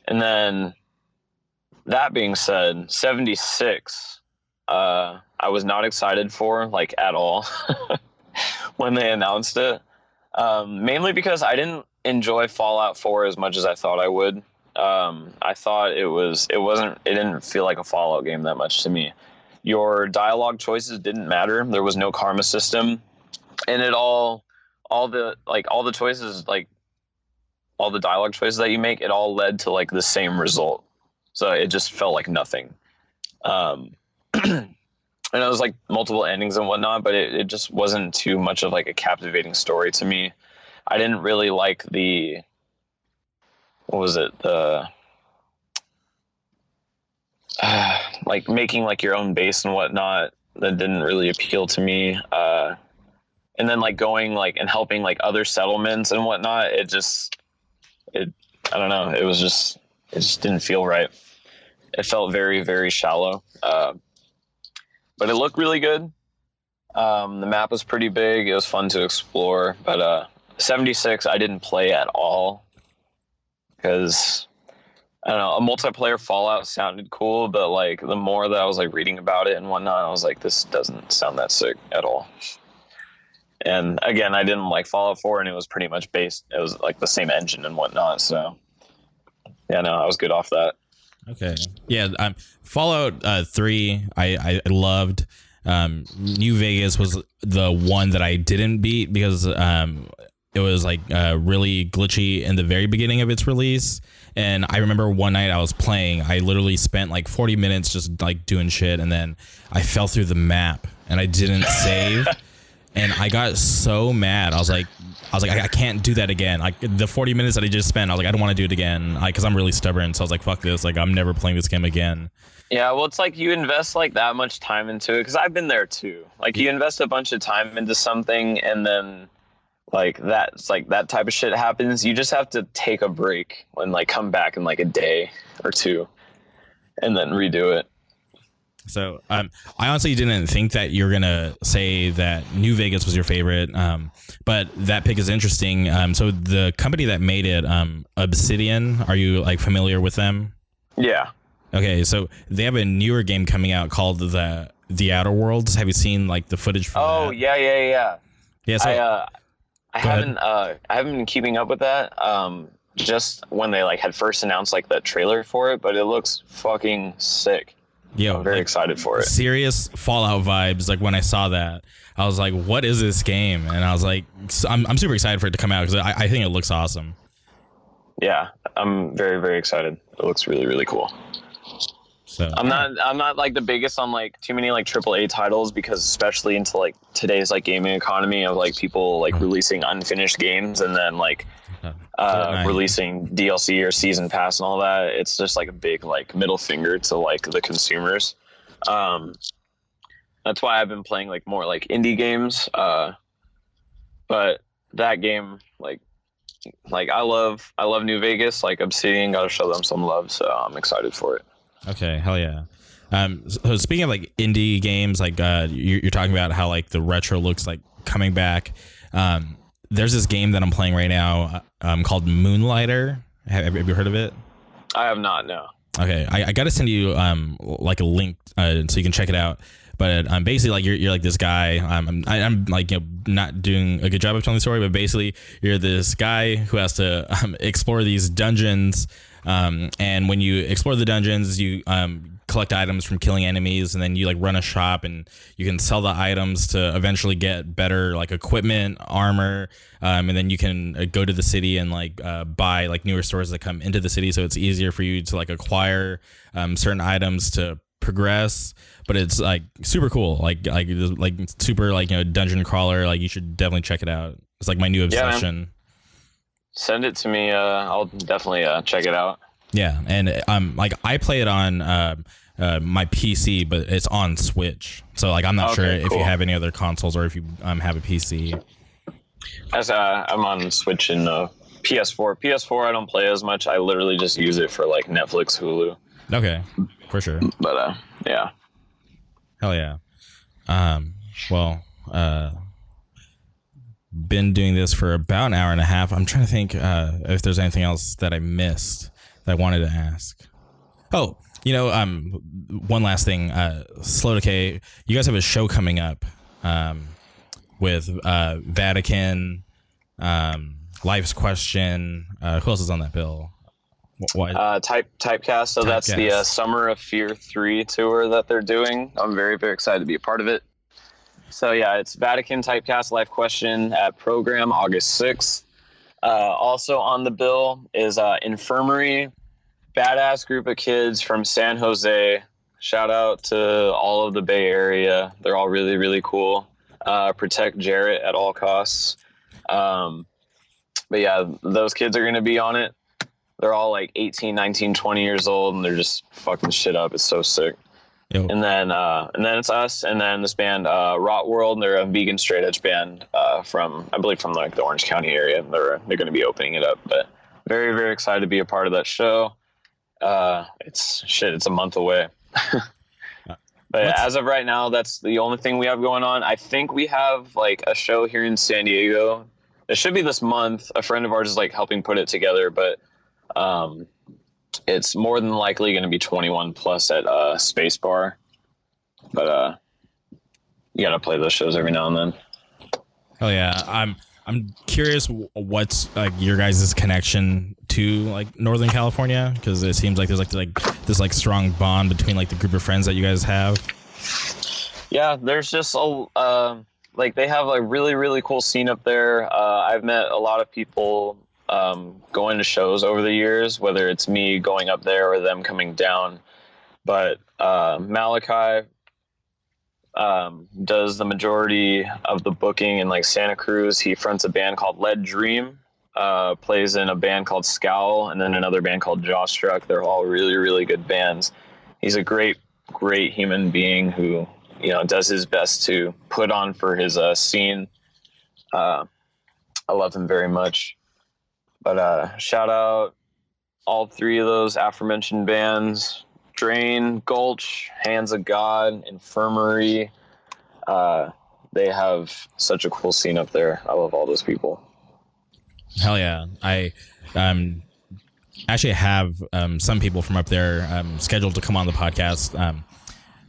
and then that being said, 76, uh, I was not excited for like at all when they announced it. Um, mainly because I didn't enjoy Fallout 4 as much as I thought I would. Um, I thought it was it wasn't it didn't feel like a Fallout game that much to me. Your dialogue choices didn't matter. There was no karma system, and it all all the like all the choices like all the dialogue choices that you make it all led to like the same result. So it just felt like nothing. Um, and it was like multiple endings and whatnot, but it, it just wasn't too much of like a captivating story to me. I didn't really like the what was it the uh, like making like your own base and whatnot that didn't really appeal to me uh, and then like going like and helping like other settlements and whatnot it just it i don't know it was just it just didn't feel right it felt very very shallow uh, but it looked really good um, the map was pretty big it was fun to explore but uh 76 i didn't play at all because I don't know, a multiplayer Fallout sounded cool, but like the more that I was like reading about it and whatnot, I was like, this doesn't sound that sick at all. And again, I didn't like Fallout 4, and it was pretty much based. It was like the same engine and whatnot. So, yeah, no, I was good off that. Okay. Yeah. Um, Fallout uh, Three, I I loved. Um, New Vegas was the one that I didn't beat because um, it was like uh, really glitchy in the very beginning of its release. And I remember one night I was playing, I literally spent like 40 minutes just like doing shit, and then I fell through the map and I didn't save. And I got so mad. I was like, I was like, I, I can't do that again. Like the 40 minutes that I just spent, I was like, I don't want to do it again. Like, cause I'm really stubborn. So I was like, fuck this. Like, I'm never playing this game again. Yeah, well, it's like you invest like that much time into it because I've been there too. Like you invest a bunch of time into something, and then like that's like that type of shit happens. You just have to take a break and like come back in like a day or two, and then redo it. So um, I honestly didn't think that you're gonna say that New Vegas was your favorite, um, but that pick is interesting. Um, so the company that made it, um, Obsidian, are you like familiar with them? Yeah. Okay, so they have a newer game coming out called the The Outer Worlds. Have you seen like the footage? For Oh that? yeah, yeah, yeah. yeah. So I uh, I haven't uh, I haven't been keeping up with that. Um, just when they like had first announced like the trailer for it, but it looks fucking sick. Yo, I'm very like, excited for it. serious Fallout vibes. Like when I saw that, I was like, "What is this game?" And I was like, "I'm, I'm super excited for it to come out because I, I think it looks awesome." Yeah, I'm very very excited. It looks really really cool. So I'm not I'm not like the biggest on like too many like AAA titles because especially into like today's like gaming economy of like people like mm-hmm. releasing unfinished games and then like Uh, uh, releasing DLC or season pass and all that. It's just like a big like middle finger to like the consumers. Um, that's why I've been playing like more like indie games. Uh, but that game like like I love I love New Vegas. Like Obsidian, got to show them some love. So I'm excited for it. Okay, hell yeah. Um, so speaking of like indie games, like uh, you're, you're talking about how like the retro looks like coming back. Um, there's this game that I'm playing right now um, called Moonlighter. Have, have you heard of it? I have not no. Okay, I, I got to send you um like a link uh, so you can check it out. But um, basically, like you're, you're like this guy. Um, I'm, I, I'm like you know not doing a good job of telling the story, but basically you're this guy who has to um, explore these dungeons. Um, and when you explore the dungeons, you um, collect items from killing enemies, and then you like run a shop, and you can sell the items to eventually get better like equipment, armor, um, and then you can uh, go to the city and like uh, buy like newer stores that come into the city, so it's easier for you to like acquire um, certain items to progress. But it's like super cool, like like like super like you know dungeon crawler. Like you should definitely check it out. It's like my new Yeah, obsession. Send it to me. Uh, I'll definitely uh, check it out. Yeah, and um, like I play it on uh, uh, my PC, but it's on Switch. So like I'm not Okay, sure if you have any other consoles or if you um have a PC. As uh, I'm on Switch and uh, PS4. PS4 I don't play as much. I literally just use it for like Netflix, Hulu. Okay, for sure. But uh, yeah. Hell yeah. Um. Well. Uh. been doing this for about an hour and a half. I'm trying to think uh, if there's anything else that I missed that I wanted to ask. Oh, you know, um, one last thing. Uh, Slow Decay, you guys have a show coming up um, with uh, Vatican, um, Life's Question. Uh, who else is on that bill? What? Uh, type typecast. So that's the uh, Summer of Fear three tour that they're doing. I'm very very excited to be a part of it. So yeah, it's Vatican Typecast Life Question at program August sixth. Uh, also on the bill is uh, Infirmary, badass group of kids from San Jose. Shout out to all of the Bay Area. They're all really really cool. Uh, protect Jarrett at all costs. Um, but yeah, those kids are going to be on it they're all like 18 19 20 years old and they're just fucking shit up it's so sick Yo, and then uh and then it's us and then this band uh rot world they're a vegan straight edge band uh from i believe from like the orange county area they're they're going to be opening it up but very very excited to be a part of that show. Uh it's shit it's a month away. But What's- as of right now that's the only thing we have going on. I think we have like a show here in san diego. It should be this month. A friend of ours is like helping put it together but um it's more than likely going to be 21 plus at uh space bar but uh you gotta play those shows every now and then hell yeah! I'm I'm curious what's like your guys' connection to like Northern California because it seems like there's like like this like strong bond between like the group of friends that you guys have. yeah there's just a uh, like they have a really really cool scene up there uh, i've met a lot of people um, going to shows over the years whether it's me going up there or them coming down but uh, malachi um, does the majority of the booking in like santa cruz he fronts a band called lead dream uh, plays in a band called scowl and then another band called jawstruck they're all really really good bands he's a great great human being who you know does his best to put on for his uh, scene. Uh, I love him very much. But uh, shout out all three of those aforementioned bands: Drain, Gulch, Hands of God, Infirmary. Uh, they have such a cool scene up there. I love all those people. Hell yeah! I um actually have um some people from up there um scheduled to come on the podcast. Um,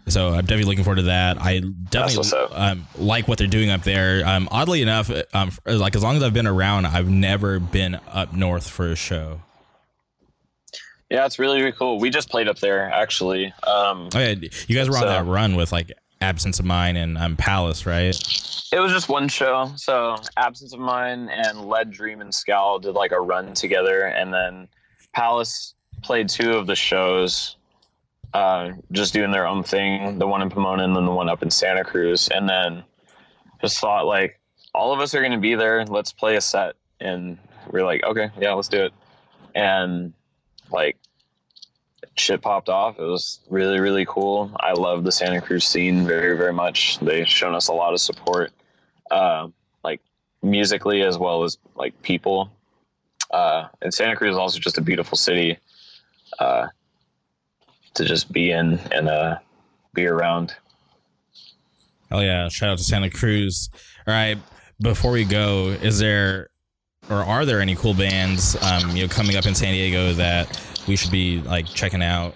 so I'm definitely looking forward to that. I definitely um, like what they're doing up there. Um, oddly enough, um, like as long as I've been around, I've never been up north for a show. Yeah, it's really, really cool. We just played up there actually. Um, Oh yeah, you guys were on So- that run with like Absence of Mine and um, Palace, right? It was just one show. So Absence of Mine and Lead Dream and Scowl did like a run together, and then Palace played two of the shows, uh, just doing their own thing. The one in Pomona and then the one up in Santa Cruz, and then just thought like all of us are going to be there. Let's play a set, and we are like, okay, yeah, let's do it. And like shit popped off. It was really, really cool. I love the Santa Cruz scene very, very much. They've shown us a lot of support, uh, like musically as well as like people. Uh, and Santa Cruz is also just a beautiful city uh, to just be in and uh, be around. Hell yeah! Shout out to Santa Cruz. All right, before we go, is there or are there any cool bands um, you know coming up in San Diego that we should be like checking out?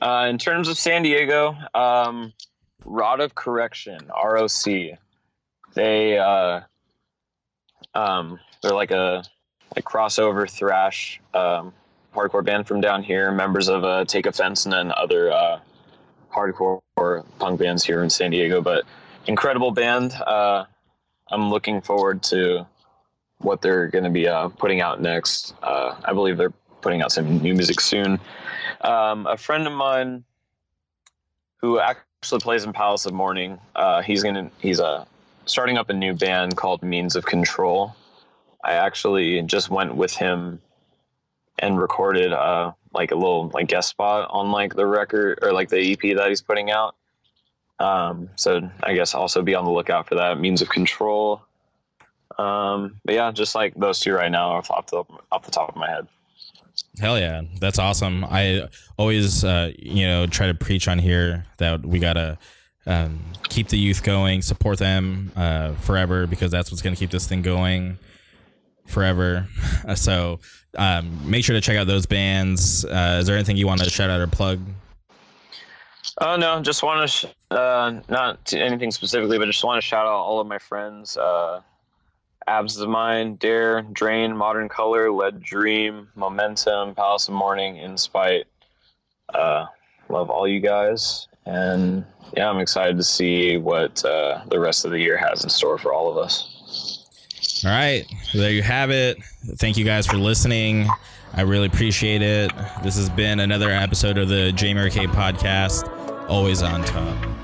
Uh, in terms of San Diego, um, Rod of Correction, ROC, they uh, um, they're like a like crossover thrash um, hardcore band from down here. Members of uh, Take Offense and then other uh, hardcore punk bands here in San Diego. But incredible band. Uh, I'm looking forward to what they're going to be uh, putting out next. Uh, I believe they're putting out some new music soon um, a friend of mine who actually plays in Palace of Morning. Uh, he's gonna he's starting up a new band called Means of Control. I actually just went with him and recorded uh, like a little like guest spot on like the record or like the EP that he's putting out. Um, so I guess also be on the lookout for that. Means of Control. Um, but yeah, just like those two right now off, the off the top of my head. Hell yeah, that's awesome. I always, uh, you know, try to preach on here that we gotta um, keep the youth going, support them uh, forever because that's what's going to keep this thing going forever. so um, make sure to check out those bands. Uh, is there anything you want to shout out or plug? Oh no, just want to sh- uh, not anything specifically, but just want to shout out all of my friends. Uh, Abs of Mine, Dare, Drain, Modern Color, Lead Dream, Momentum, Palace of Morning, Inspite. Uh, love all you guys, and yeah, I'm excited to see what uh, the rest of the year has in store for all of us. All right, there you have it. Thank you guys for listening. I really appreciate it. This has been another episode of the J Mary K podcast. Always on top.